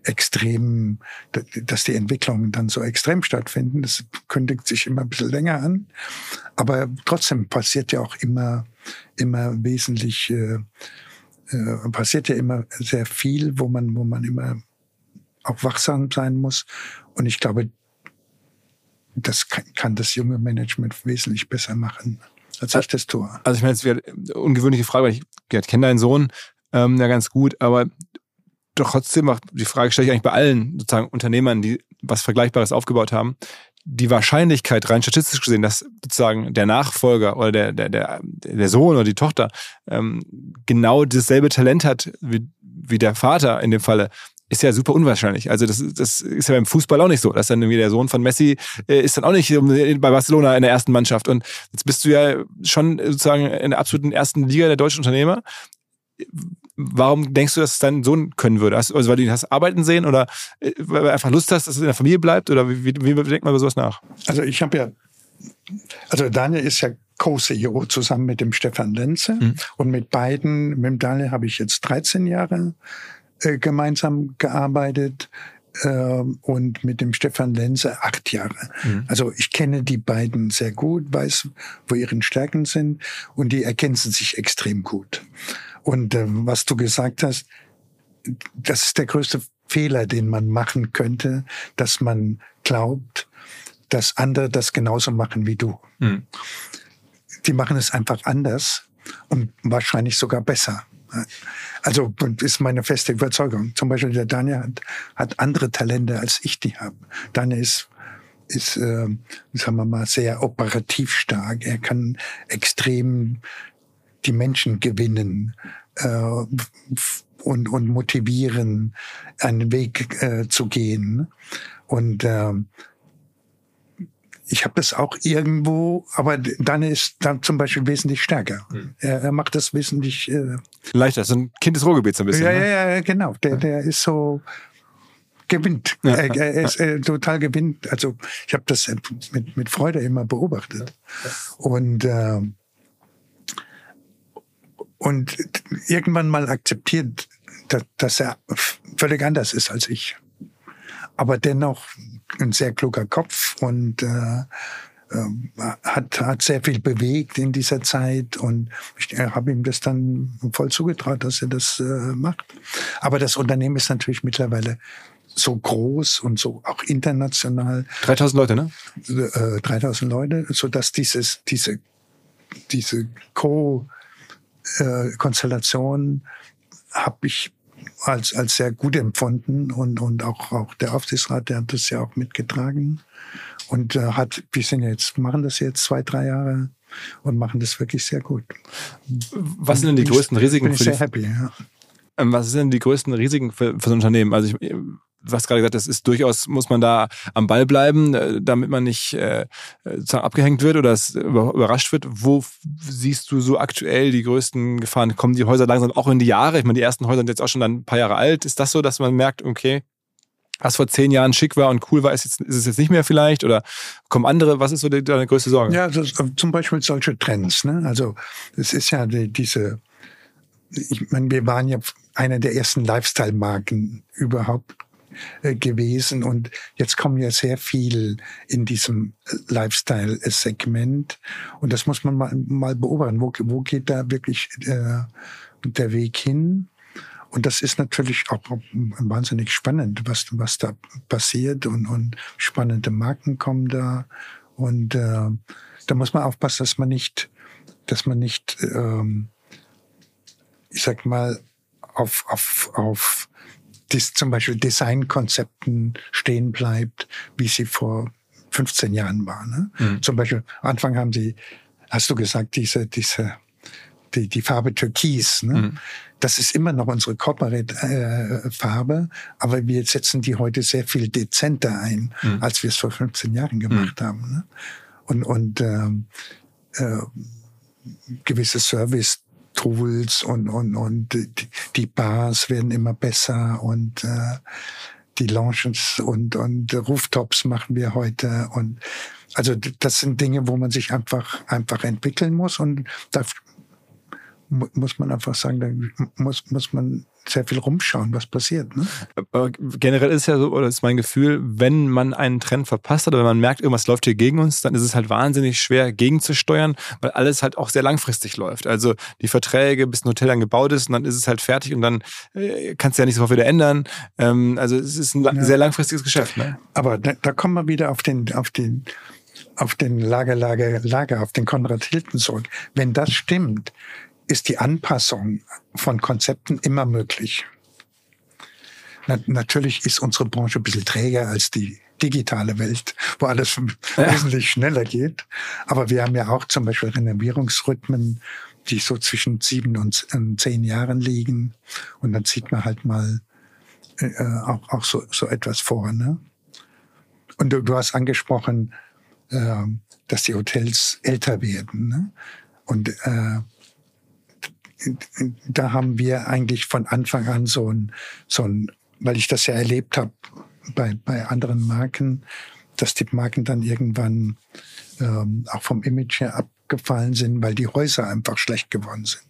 extrem, dass die Entwicklungen dann so extrem stattfinden. Das kündigt sich immer ein bisschen länger an. Aber trotzdem passiert ja auch immer, immer wesentlich, äh, äh, passiert ja immer sehr viel, wo man, wo man immer auch wachsam sein muss. Und ich glaube, das kann, kann das junge Management wesentlich besser machen, als ich das tue. Also ich meine, es wäre eine ungewöhnliche Frage, weil ich, ich kenne deinen Sohn ähm, ja ganz gut, aber doch trotzdem, die Frage stelle ich eigentlich bei allen sozusagen Unternehmern, die was Vergleichbares aufgebaut haben. Die Wahrscheinlichkeit, rein statistisch gesehen, dass sozusagen der Nachfolger oder der, der, der, der Sohn oder die Tochter ähm, genau dasselbe Talent hat wie, wie der Vater in dem Falle, ist ja super unwahrscheinlich. Also das, das ist ja beim Fußball auch nicht so. Dass dann irgendwie der Sohn von Messi äh, ist dann auch nicht bei Barcelona in der ersten Mannschaft. Und jetzt bist du ja schon sozusagen in der absoluten ersten Liga der deutschen Unternehmer. Warum denkst du, dass es dein Sohn können würde? Also weil du ihn hast arbeiten sehen oder äh, weil du einfach Lust hast, dass es in der Familie bleibt? Oder wie, wie, wie denkt man über sowas nach? Also ich habe ja, also Daniel ist ja Co-CEO zusammen mit dem Stefan Lenze. Mhm. Und mit beiden, mit dem Daniel habe ich jetzt 13 Jahre äh, gemeinsam gearbeitet äh, und mit dem Stefan Lenze acht Jahre. Mhm. Also ich kenne die beiden sehr gut, weiß, wo ihre Stärken sind und die ergänzen sich extrem gut. Und äh, was du gesagt hast, das ist der größte Fehler, den man machen könnte, dass man glaubt, dass andere das genauso machen wie du. Mhm. Die machen es einfach anders und wahrscheinlich sogar besser. Also ist meine feste Überzeugung. Zum Beispiel der Daniel hat, hat andere Talente, als ich die habe. Daniel ist ist, äh, sagen wir mal, sehr operativ stark. Er kann extrem die Menschen gewinnen äh, und, und motivieren, einen Weg äh, zu gehen. Und äh, ich habe das auch irgendwo, aber dann ist dann zum Beispiel wesentlich stärker. Mhm. Er, er, macht das wesentlich äh, leichter. So ein Kind des Ruhrgebiets ein bisschen. Ja, ne? ja, ja, genau. Der, der ist so gewinnt. Ja. Er, er, ist äh, total gewinnt. Also ich habe das mit, mit Freude immer beobachtet. Und äh, und irgendwann mal akzeptiert, dass, dass er völlig anders ist als ich. Aber dennoch ein sehr kluger Kopf und äh, äh, hat, hat sehr viel bewegt in dieser Zeit und ich äh, habe ihm das dann voll zugetraut, dass er das äh, macht. Aber das Unternehmen ist natürlich mittlerweile so groß und so auch international. 3000 Leute, ne? Äh, 3000 Leute, so dass dieses, diese, diese Co-Konstellation habe ich als, als sehr gut empfunden und, und auch, auch der Aufsichtsrat, der hat das ja auch mitgetragen und äh, hat, wir sind jetzt, machen das jetzt zwei, drei Jahre und machen das wirklich sehr gut. Was sind denn die größten Risiken für sehr happy, ja. Ähm, was sind denn die größten Risiken für, für ein Unternehmen? Also ich, du hast gerade gesagt, das ist durchaus, muss man da am Ball bleiben, äh, damit man nicht äh, sozusagen abgehängt wird oder überrascht wird. Wo siehst du so aktuell die größten Gefahren? Kommen die Häuser langsam auch in die Jahre? Ich meine, die ersten Häuser sind jetzt auch schon ein paar Jahre alt. Ist das so, dass man merkt, okay, was vor zehn Jahren schick war und cool war, ist, jetzt, ist es jetzt nicht mehr vielleicht? Oder kommen andere? Was ist so deine größte Sorge? Ja, das, zum Beispiel solche Trends. Ne? Also es ist ja die, diese, ich meine, wir waren ja einer der ersten Lifestyle-Marken überhaupt äh, gewesen und jetzt kommen ja sehr viel in diesem Lifestyle-Segment und das muss man mal, mal beobachten. Wo, wo geht da wirklich äh, der Weg hin? Und das ist natürlich auch wahnsinnig spannend, was, was da passiert und, und spannende Marken kommen da. Und äh, da muss man aufpassen, dass man nicht, dass man nicht, ähm, ich sag mal, auf, auf, auf dis, zum Beispiel Designkonzepten stehen bleibt, wie sie vor 15 Jahren waren. Ne? Mhm. Zum Beispiel, am Anfang haben sie, hast du gesagt, diese, diese, die, die Farbe Türkis. Ne? Mhm. Das ist immer noch unsere Corporate-Farbe, äh, aber wir setzen die heute sehr viel dezenter ein, mhm. als wir es vor 15 Jahren gemacht mhm. haben. Ne? Und, und ähm, äh, gewisse Service Tools und, und, und die Bars werden immer besser und äh, die Lounges und, und Rooftops machen wir heute und also das sind Dinge, wo man sich einfach einfach entwickeln muss und da muss man einfach sagen, da muss muss man sehr viel rumschauen, was passiert. Ne? generell ist ja so, oder ist mein Gefühl, wenn man einen Trend verpasst hat oder wenn man merkt, irgendwas läuft hier gegen uns, dann ist es halt wahnsinnig schwer gegenzusteuern, weil alles halt auch sehr langfristig läuft. Also die Verträge, bis ein Hotel dann gebaut ist und dann ist es halt fertig und dann äh, kannst du ja nicht sofort wieder ändern. Ähm, also es ist ein ja. sehr langfristiges Geschäft. Ne? Aber da, da kommen wir wieder auf den, auf den auf den Lager, Lager, Lager, auf den Konrad Hilton zurück. Wenn das stimmt, ist die Anpassung von Konzepten immer möglich. Na, natürlich ist unsere Branche ein bisschen träger als die digitale Welt, wo alles [LAUGHS] ja. wesentlich schneller geht. Aber wir haben ja auch zum Beispiel Renovierungsrhythmen, die so zwischen sieben und zehn Jahren liegen. Und dann sieht man halt mal äh, auch, auch so, so etwas vor. Ne? Und du, du hast angesprochen, äh, dass die Hotels älter werden. Ne? Und äh, da haben wir eigentlich von Anfang an so ein, so ein weil ich das ja erlebt habe bei, bei anderen Marken, dass die Marken dann irgendwann ähm, auch vom Image her abgefallen sind, weil die Häuser einfach schlecht geworden sind.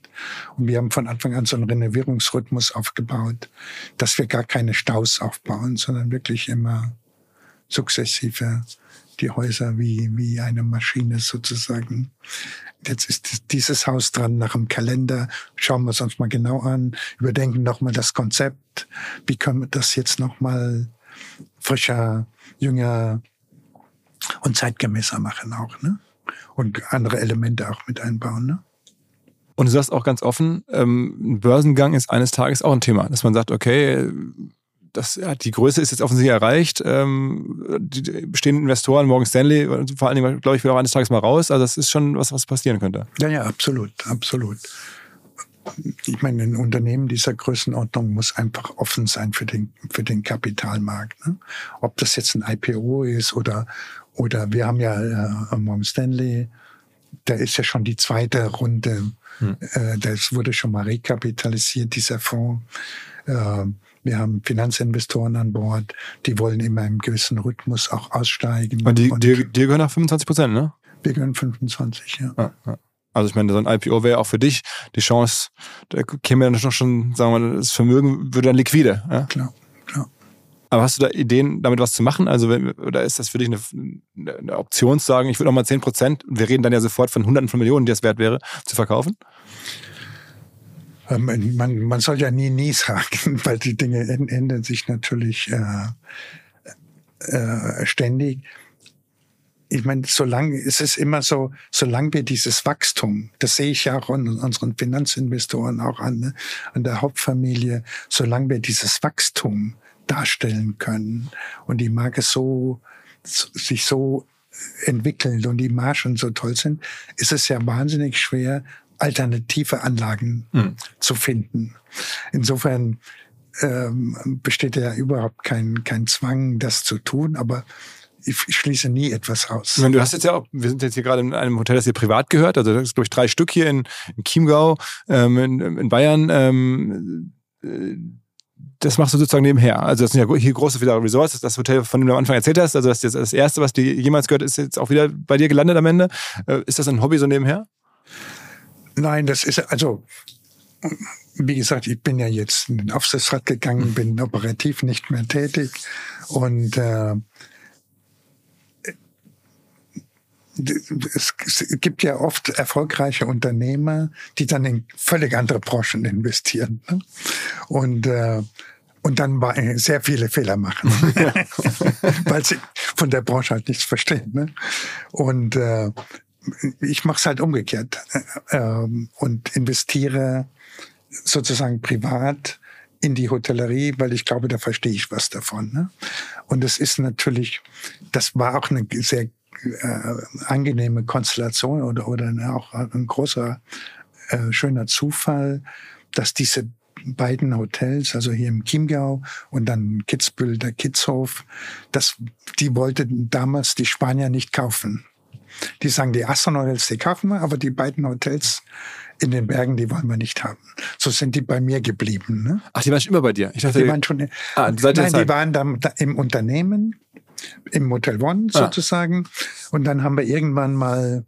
Und wir haben von Anfang an so einen Renovierungsrhythmus aufgebaut, dass wir gar keine Staus aufbauen, sondern wirklich immer sukzessive die Häuser wie, wie eine Maschine sozusagen. Jetzt ist dieses Haus dran nach dem Kalender. Schauen wir es uns mal genau an. Überdenken nochmal das Konzept. Wie können wir das jetzt nochmal frischer, jünger und zeitgemäßer machen auch, ne? Und andere Elemente auch mit einbauen, ne? Und du sagst auch ganz offen, ähm, ein Börsengang ist eines Tages auch ein Thema, dass man sagt, okay, das, ja, die Größe ist jetzt offensichtlich erreicht. Ähm, die bestehenden Investoren, Morgan Stanley, vor allen Dingen, glaube ich, will auch eines Tages mal raus. Also das ist schon was, was passieren könnte. Ja, ja, absolut, absolut. Ich meine, ein Unternehmen dieser Größenordnung muss einfach offen sein für den, für den Kapitalmarkt. Ne? Ob das jetzt ein IPO ist oder, oder wir haben ja äh, Morgan Stanley, da ist ja schon die zweite Runde. Hm. Äh, das wurde schon mal rekapitalisiert, dieser Fonds. Äh, wir haben Finanzinvestoren an Bord, die wollen immer im gewissen Rhythmus auch aussteigen. Und die, und die, die gehören nach 25 Prozent, ne? Wir gehören 25, ja. Ah, ah. Also ich meine, so ein IPO wäre auch für dich die Chance, da käme noch schon, sagen wir mal, das Vermögen würde dann liquide. Ja? Klar, klar. Aber hast du da Ideen, damit was zu machen? Also, oder ist das für dich eine, eine Option zu sagen, ich würde auch mal 10 Prozent, wir reden dann ja sofort von Hunderten von Millionen, die das wert wäre, zu verkaufen? Ähm, man, man soll ja nie, nie sagen, [LAUGHS] weil die Dinge ändern sich natürlich äh, äh, ständig. Ich meine, solange es ist immer so, solange wir dieses Wachstum, das sehe ich ja auch an unseren Finanzinvestoren auch an, ne, an der Hauptfamilie, solange wir dieses Wachstum darstellen können und die Marke so sich so entwickelt und die Margen so toll sind, ist es ja wahnsinnig schwer, alternative Anlagen mhm. zu finden. Insofern ähm, besteht ja überhaupt kein, kein Zwang, das zu tun, aber ich schließe nie etwas aus. du hast jetzt ja auch, wir sind jetzt hier gerade in einem Hotel, das dir privat gehört, also das ist, glaube ich, drei Stück hier in, in Chiemgau, ähm, in, in, Bayern. Ähm, äh, das machst du sozusagen nebenher. Also das sind ja hier große wieder Resorts, das Hotel, von dem du am Anfang erzählt hast. Also das, ist das erste, was dir jemals gehört, ist jetzt auch wieder bei dir gelandet am Ende. Äh, ist das ein Hobby so nebenher? Nein, das ist also, wie gesagt, ich bin ja jetzt in den Aufsichtsrat gegangen, bin operativ nicht mehr tätig und äh, es, gibt ja oft erfolgreiche Unternehmer, die dann in völlig andere Branchen investieren. Ne? Und äh, und dann sehr viele Fehler machen, [LAUGHS] weil sie von der Branche halt nichts verstehen. Ne? Und äh, ich mache es halt umgekehrt äh, ähm, und investiere sozusagen privat in die Hotellerie, weil ich glaube, da verstehe ich was davon. Ne? Und es ist natürlich, das war auch eine sehr äh, angenehme Konstellation oder, oder auch ein großer, äh, schöner Zufall, dass diese beiden Hotels, also hier im Chiemgau und dann Kitzbühel, der Kitzhof, das, die wollten damals die Spanier nicht kaufen. Die sagen, die Aston-Hotels, die kaufen wir, aber die beiden Hotels in den Bergen, die wollen wir nicht haben. So sind die bei mir geblieben. Ne? Ach, die waren schon immer bei dir? Ich dachte, die waren schon. Ah, seit nein, die waren dann im Unternehmen, im Motel One ah. sozusagen. Und dann haben wir irgendwann mal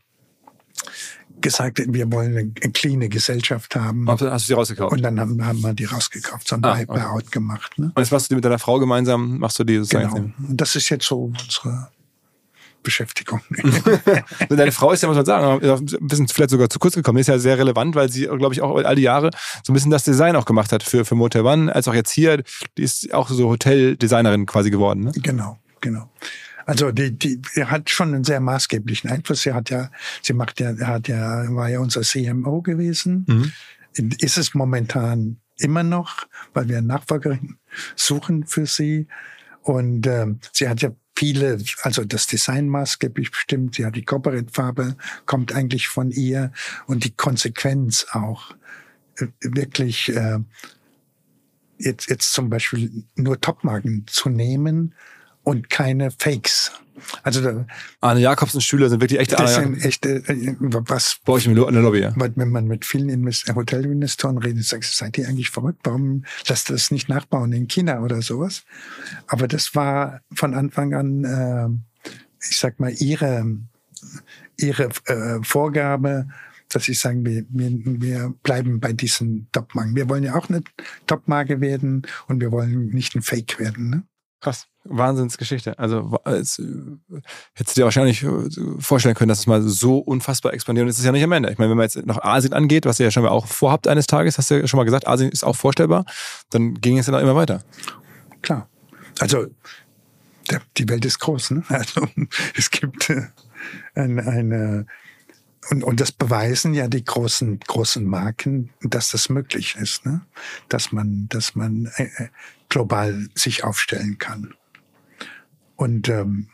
gesagt, wir wollen eine cleane Gesellschaft haben. Hast du die rausgekauft? Und dann haben, haben wir die rausgekauft, so ein ah, okay. gemacht. Ne? Und jetzt machst du die mit deiner Frau gemeinsam, machst du die sozusagen? Genau. Und das ist jetzt so unsere Beschäftigung. [LAUGHS] [LAUGHS] Deine Frau ist ja, muss man sagen, ein bisschen vielleicht sogar zu kurz gekommen. Die ist ja sehr relevant, weil sie, glaube ich, auch all die Jahre so ein bisschen das Design auch gemacht hat für, für Motel One, als auch jetzt hier. Die ist auch so Hoteldesignerin quasi geworden. Ne? Genau, genau. Also die, die die hat schon einen sehr maßgeblichen Einfluss. Sie hat ja, sie macht ja, hat ja, war ja unser CMO gewesen. Mhm. Ist es momentan immer noch, weil wir Nachfolgerin suchen für sie. Und äh, sie hat ja viele, also das Design maßgeblich bestimmt, ja, die Corporate-Farbe kommt eigentlich von ihr und die Konsequenz auch äh, wirklich äh, jetzt, jetzt zum Beispiel nur Topmarken zu nehmen und keine Fakes. Also da, Arne Jakobsen Stühle sind wirklich echte das Arne sind echte, äh, was, bei euch in der Lobby. Ja. weil wenn man mit vielen Invest Hotelinvestoren redet, sagst seid ihr eigentlich verrückt? Warum lasst ihr das nicht nachbauen in China oder sowas? Aber das war von Anfang an, äh, ich sag mal, ihre, ihre äh, Vorgabe, dass ich sagen, wir, wir, wir bleiben bei diesen Topmarken. Wir wollen ja auch eine Topmarke werden und wir wollen nicht ein Fake werden. Ne? Krass. Wahnsinnsgeschichte. Also es, äh, hättest du dir wahrscheinlich äh, vorstellen können, dass es mal so unfassbar expandiert. Und es ist ja nicht am Ende. Ich meine, wenn man jetzt noch Asien angeht, was ihr ja schon mal auch vorhabt eines Tages, hast du ja schon mal gesagt, Asien ist auch vorstellbar, dann ging es ja noch immer weiter. Klar. Also die Welt ist groß. Ne? Also [LAUGHS] es gibt äh, eine, eine und, und das beweisen ja die großen großen Marken, dass das möglich ist, ne? dass man dass man äh, äh, global sich aufstellen kann. Und ähm,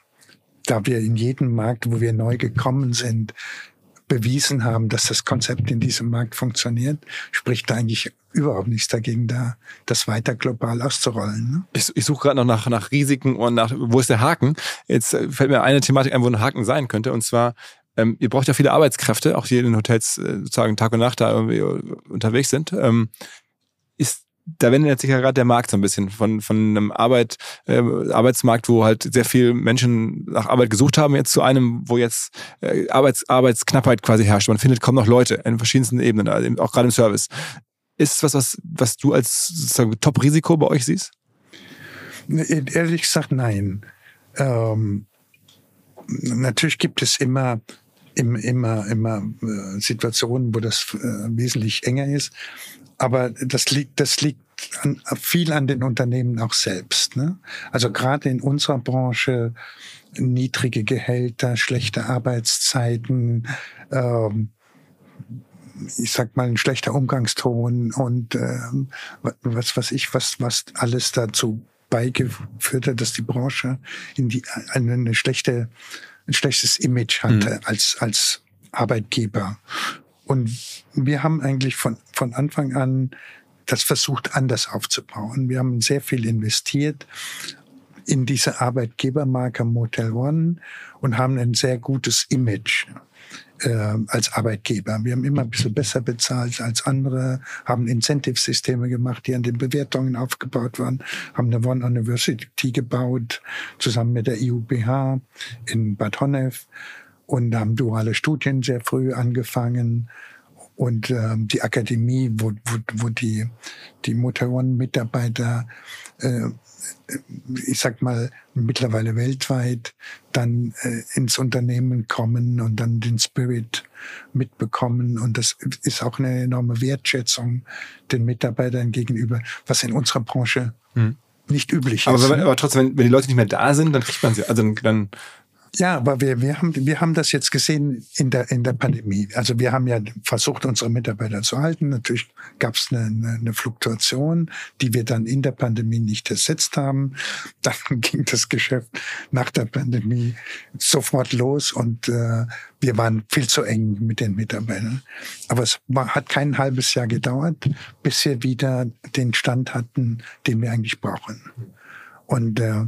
da wir in jedem Markt, wo wir neu gekommen sind, bewiesen haben, dass das Konzept in diesem Markt funktioniert, spricht da eigentlich überhaupt nichts dagegen, da das weiter global auszurollen. Ne? Ich, ich suche gerade noch nach, nach Risiken und nach, wo ist der Haken? Jetzt fällt mir eine Thematik ein, wo ein Haken sein könnte. Und zwar, ähm, ihr braucht ja viele Arbeitskräfte, auch die in den Hotels äh, sozusagen Tag und Nacht da irgendwie äh, unterwegs sind. Ähm, ist, da wendet sich ja gerade der Markt so ein bisschen von, von einem Arbeit, äh, Arbeitsmarkt, wo halt sehr viele Menschen nach Arbeit gesucht haben, jetzt zu einem, wo jetzt äh, Arbeits, Arbeitsknappheit quasi herrscht. Man findet kaum noch Leute in verschiedensten Ebenen, also auch gerade im Service. Ist es was, was, was du als Top-Risiko bei euch siehst? Ehrlich gesagt, nein. Ähm, natürlich gibt es immer, im- immer, immer äh, Situationen, wo das äh, wesentlich enger ist. Aber das liegt, das liegt an, viel an den Unternehmen auch selbst. Ne? Also gerade in unserer Branche niedrige Gehälter, schlechte Arbeitszeiten, ähm, ich sag mal, ein schlechter Umgangston und ähm, wa- was was ich, was, was alles dazu beigeführt hat, dass die Branche in die eine, eine schlechte, ein schlechtes Image hatte als, als Arbeitgeber. Und wir haben eigentlich von, von Anfang an das versucht, anders aufzubauen. Wir haben sehr viel investiert in diese Arbeitgebermarke Motel One und haben ein sehr gutes Image äh, als Arbeitgeber. Wir haben immer ein bisschen besser bezahlt als andere, haben Incentive-Systeme gemacht, die an den Bewertungen aufgebaut waren, haben eine One University gebaut, zusammen mit der IUBH in Bad Honnef und haben duale Studien sehr früh angefangen und ähm, die Akademie, wo, wo, wo die, die Motor One-Mitarbeiter, äh, ich sag mal, mittlerweile weltweit dann äh, ins Unternehmen kommen und dann den Spirit mitbekommen. Und das ist auch eine enorme Wertschätzung den Mitarbeitern gegenüber, was in unserer Branche Hm. nicht üblich Aber, ist. man, ne? aber trotzdem, wenn, wenn die Leute nicht mehr da sind, dann kriegt man sie. Also dann, dann Ja, aber wir, wir, haben, wir haben das jetzt gesehen in der, in der Pandemie. Also wir haben ja versucht, unsere Mitarbeiter zu halten. Natürlich gab es eine, eine, eine Fluktuation, die wir dann in der Pandemie nicht ersetzt haben. [LAUGHS] Dann ging das Geschäft nach der Pandemie sofort los und äh, wir waren viel zu eng mit den Mitarbeitern. Aber es war, hat kein halbes Jahr gedauert, bis wir wieder den Stand hatten, den wir eigentlich brauchen. Und äh,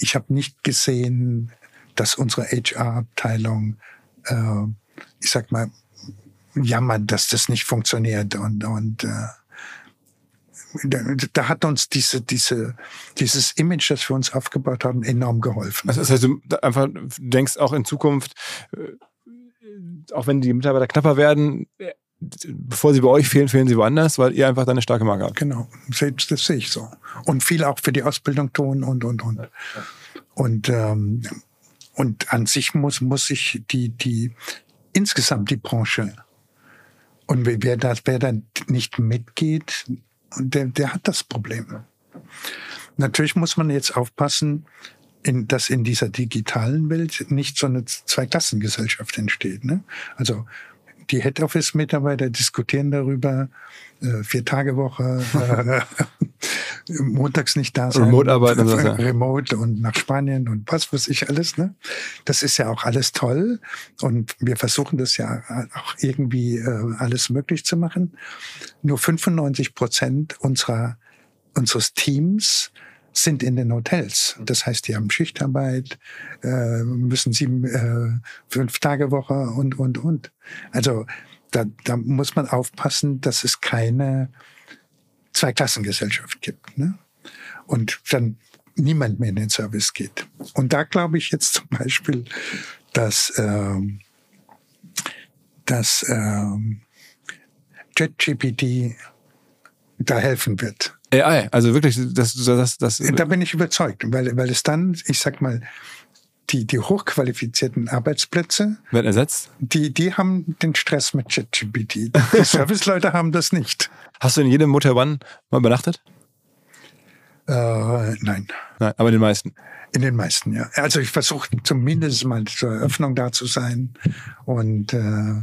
ich habe nicht gesehen, dass unsere HR-Abteilung, äh, ich sag mal, jammert, dass das nicht funktioniert und und äh, da, hat uns diese diese dieses Image, das wir uns aufgebaut haben, enorm geholfen. Also das heißt, du einfach denkst auch in Zukunft, äh, auch wenn die Mitarbeiter knapper werden, äh, bevor sie bei euch fehlen, fehlen sie woanders, weil ihr einfach da eine starke Marke habt. Genau, das sehe ich so. Und viel auch für die Ausbildung tun und und und. Und ähm, und an sich muss muss sich die die insgesamt die Branche und wer wer da wer da nicht mitgeht, der der hat das Problem. Natürlich muss man jetzt aufpassen, in, dass in dieser digitalen Welt nicht so eine Zweiklassengesellschaft entsteht. Ne? Also die Head Office Mitarbeiter diskutieren darüber, äh, vier Tage Woche, äh, [LAUGHS] montags nicht da sein. Remote arbeiten und [LAUGHS] ja. Remote und nach Spanien und was weiß ich alles. Ne? Das ist ja auch alles toll. Und wir versuchen das ja auch irgendwie äh, alles möglich zu machen. Nur 95 Prozent unserer, unseres Teams sind in den Hotels. Das heißt, die haben Schichtarbeit, äh, müssen sieben, äh, fünf Tage Woche und, und, und. Also da, da muss man aufpassen, dass es keine Zweiklassengesellschaft gibt. Ne? Und dann niemand mehr in den Service geht. Und da glaube ich jetzt zum Beispiel, dass, ähm, dass ähm, JetGPT da helfen wird. AI, also wirklich, das, das, das, Da bin ich überzeugt, weil, weil es dann, ich sag mal, die, die hochqualifizierten Arbeitsplätze, wird ersetzt. die, die haben den Stress mit ChatGPT. Die [LAUGHS] Serviceleute haben das nicht. Hast du in jedem Motel One mal übernachtet? Äh, nein. Nein, aber in den meisten. In den meisten, ja. Also ich versuche zumindest mal zur Eröffnung da zu sein und, äh,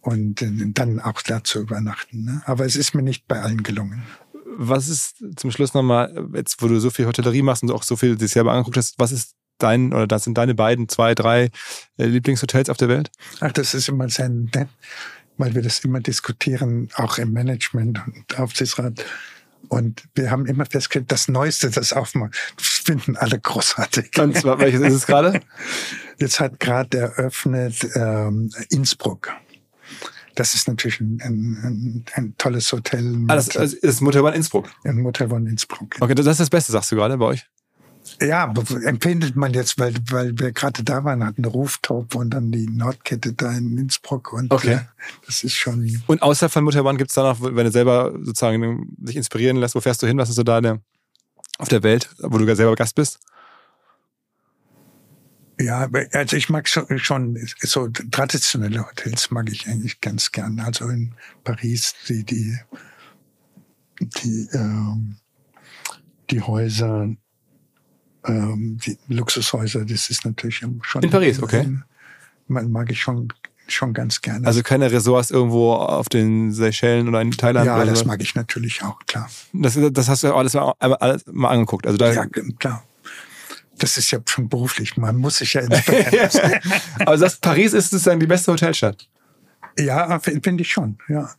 und äh, dann auch da zu übernachten. Ne? Aber es ist mir nicht bei allen gelungen. Was ist zum Schluss nochmal, jetzt wo du so viel Hotellerie machst und auch so viel dich selber angeguckt hast, was ist dein oder das sind deine beiden, zwei, drei äh, Lieblingshotels auf der Welt? Ach, das ist immer sehr nett, weil wir das immer diskutieren, auch im Management und Aufsichtsrat. Und wir haben immer festgestellt, das Neueste, das aufmacht, finden alle großartig. Und zwar, welches ist es gerade? [LAUGHS] Jetzt hat gerade eröffnet ähm, Innsbruck. Das ist natürlich ein, ein, ein, tolles Hotel. Ah, das, das ist Motel One Innsbruck. ein Motel von Innsbruck. Okay, das ist das Beste, sagst du gerade bei euch? Ja, empfindet man jetzt, weil, weil wir gerade da waren, hatten eine Rooftop und dann die Nordkette da in Innsbruck. Und Okay. äh, das ist schon. Und außer von One gibt es da noch, wenn du selber sozusagen sich inspirieren lässt, wo fährst du hin? Was ist so da der, auf der Welt, wo du selber Gast bist? Ja, also ich mag schon, schon so traditionelle Hotels mag ich eigentlich ganz gern. Also in Paris die die die ähm, die Häuser, ähm, die Luxushäuser, das ist natürlich schon In Paris, okay. Man mag ich schon schon ganz gerne. Also keine Resorts irgendwo auf den Seychellen oder in Thailand? ja, das mag ich natürlich auch klar. Das, das hast du ja alles, mal- alles mal angeguckt. Also da, Ja, klar. Das ist ja schon beruflich. Man muss sich ja [LAUGHS] inspirieren. aber das Paris ist sozusagen die beste Hotelstadt. ja, finde ich schon. Ja.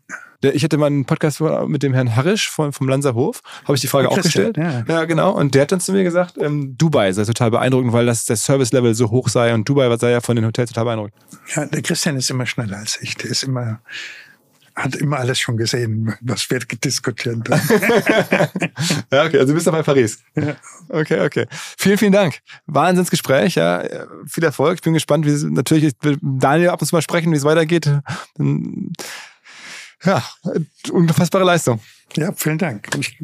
Ich hatte mal einen Podcast mit dem Herrn Harrisch vom, vom Lanzer Hof, habe ich die Frage auch gestellt. ja. genau. Und der hat dann zu mir gesagt, ähm, Dubai sei total beeindruckend, weil das der Service-Level so hoch sei und Dubai sei ja von den Hotels total beeindruckend. Ja, der Christian ist immer schneller als ich. Der ist immer, hat immer alles schon gesehen, was wir diskutiert haben. [LAUGHS] Ja, okay, also du bist dabei Paris. Ja. Okay, okay. Vielen, vielen Dank. Wahnsinnsgespräch, ja. Viel Erfolg. Ich bin gespannt, wie es natürlich, ich will Daniel ab und zu mal sprechen, wie es weitergeht. Ja, unfassbare Leistung. ja, vielen Dank. Ich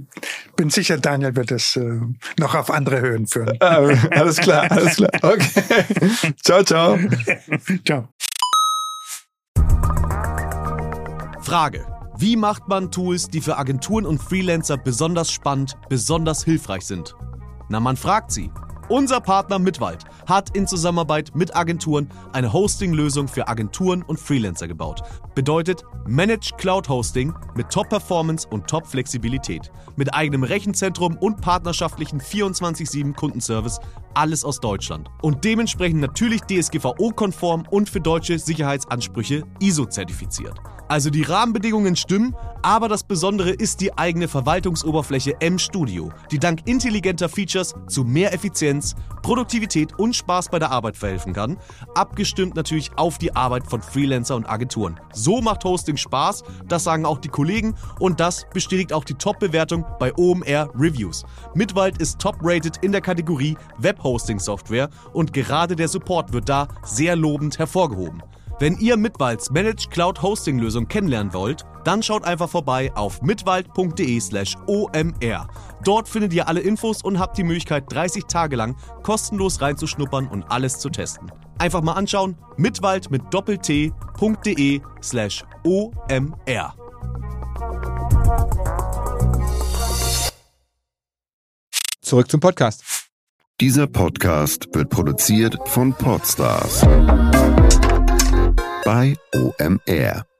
bin sicher, Daniel wird es äh, noch auf andere Höhen führen. Ah, alles klar, alles klar. Okay. [LAUGHS] Ciao, ciao. Ciao. Frage. Wie macht man Tools, die für Agenturen und Freelancer besonders spannend, besonders hilfreich sind? Na, man fragt sie. Unser Partner Mitwald hat in Zusammenarbeit mit Agenturen eine Hosting-Lösung für Agenturen und Freelancer gebaut. Bedeutet Managed Cloud Hosting mit Top-Performance und Top-Flexibilität. Mit eigenem Rechenzentrum und partnerschaftlichen 24-7 Kundenservice. Alles aus Deutschland. Und dementsprechend natürlich DSGVO-konform und für deutsche Sicherheitsansprüche ISO-zertifiziert. Also die Rahmenbedingungen stimmen, aber das Besondere ist die eigene Verwaltungsoberfläche M-Studio, die dank intelligenter Features zu mehr Effizienz, Produktivität und Spaß bei der Arbeit verhelfen kann, abgestimmt natürlich auf die Arbeit von Freelancer und Agenturen. So macht Hosting Spaß, das sagen auch die Kollegen und das bestätigt auch die Top-Bewertung bei OMR Reviews. Mitwald ist top-rated in der Kategorie Web-Hosting-Software und gerade der Support wird da sehr lobend hervorgehoben. Wenn ihr Mitwalds Managed Cloud Hosting Lösung kennenlernen wollt, dann schaut einfach vorbei auf mitwald.de/slash omr. Dort findet ihr alle Infos und habt die Möglichkeit, 30 Tage lang kostenlos reinzuschnuppern und alles zu testen. Einfach mal anschauen, mitwald mit doppelt-t.de slash omr. Zurück zum Podcast. Dieser Podcast wird produziert von Podstars bei OMR.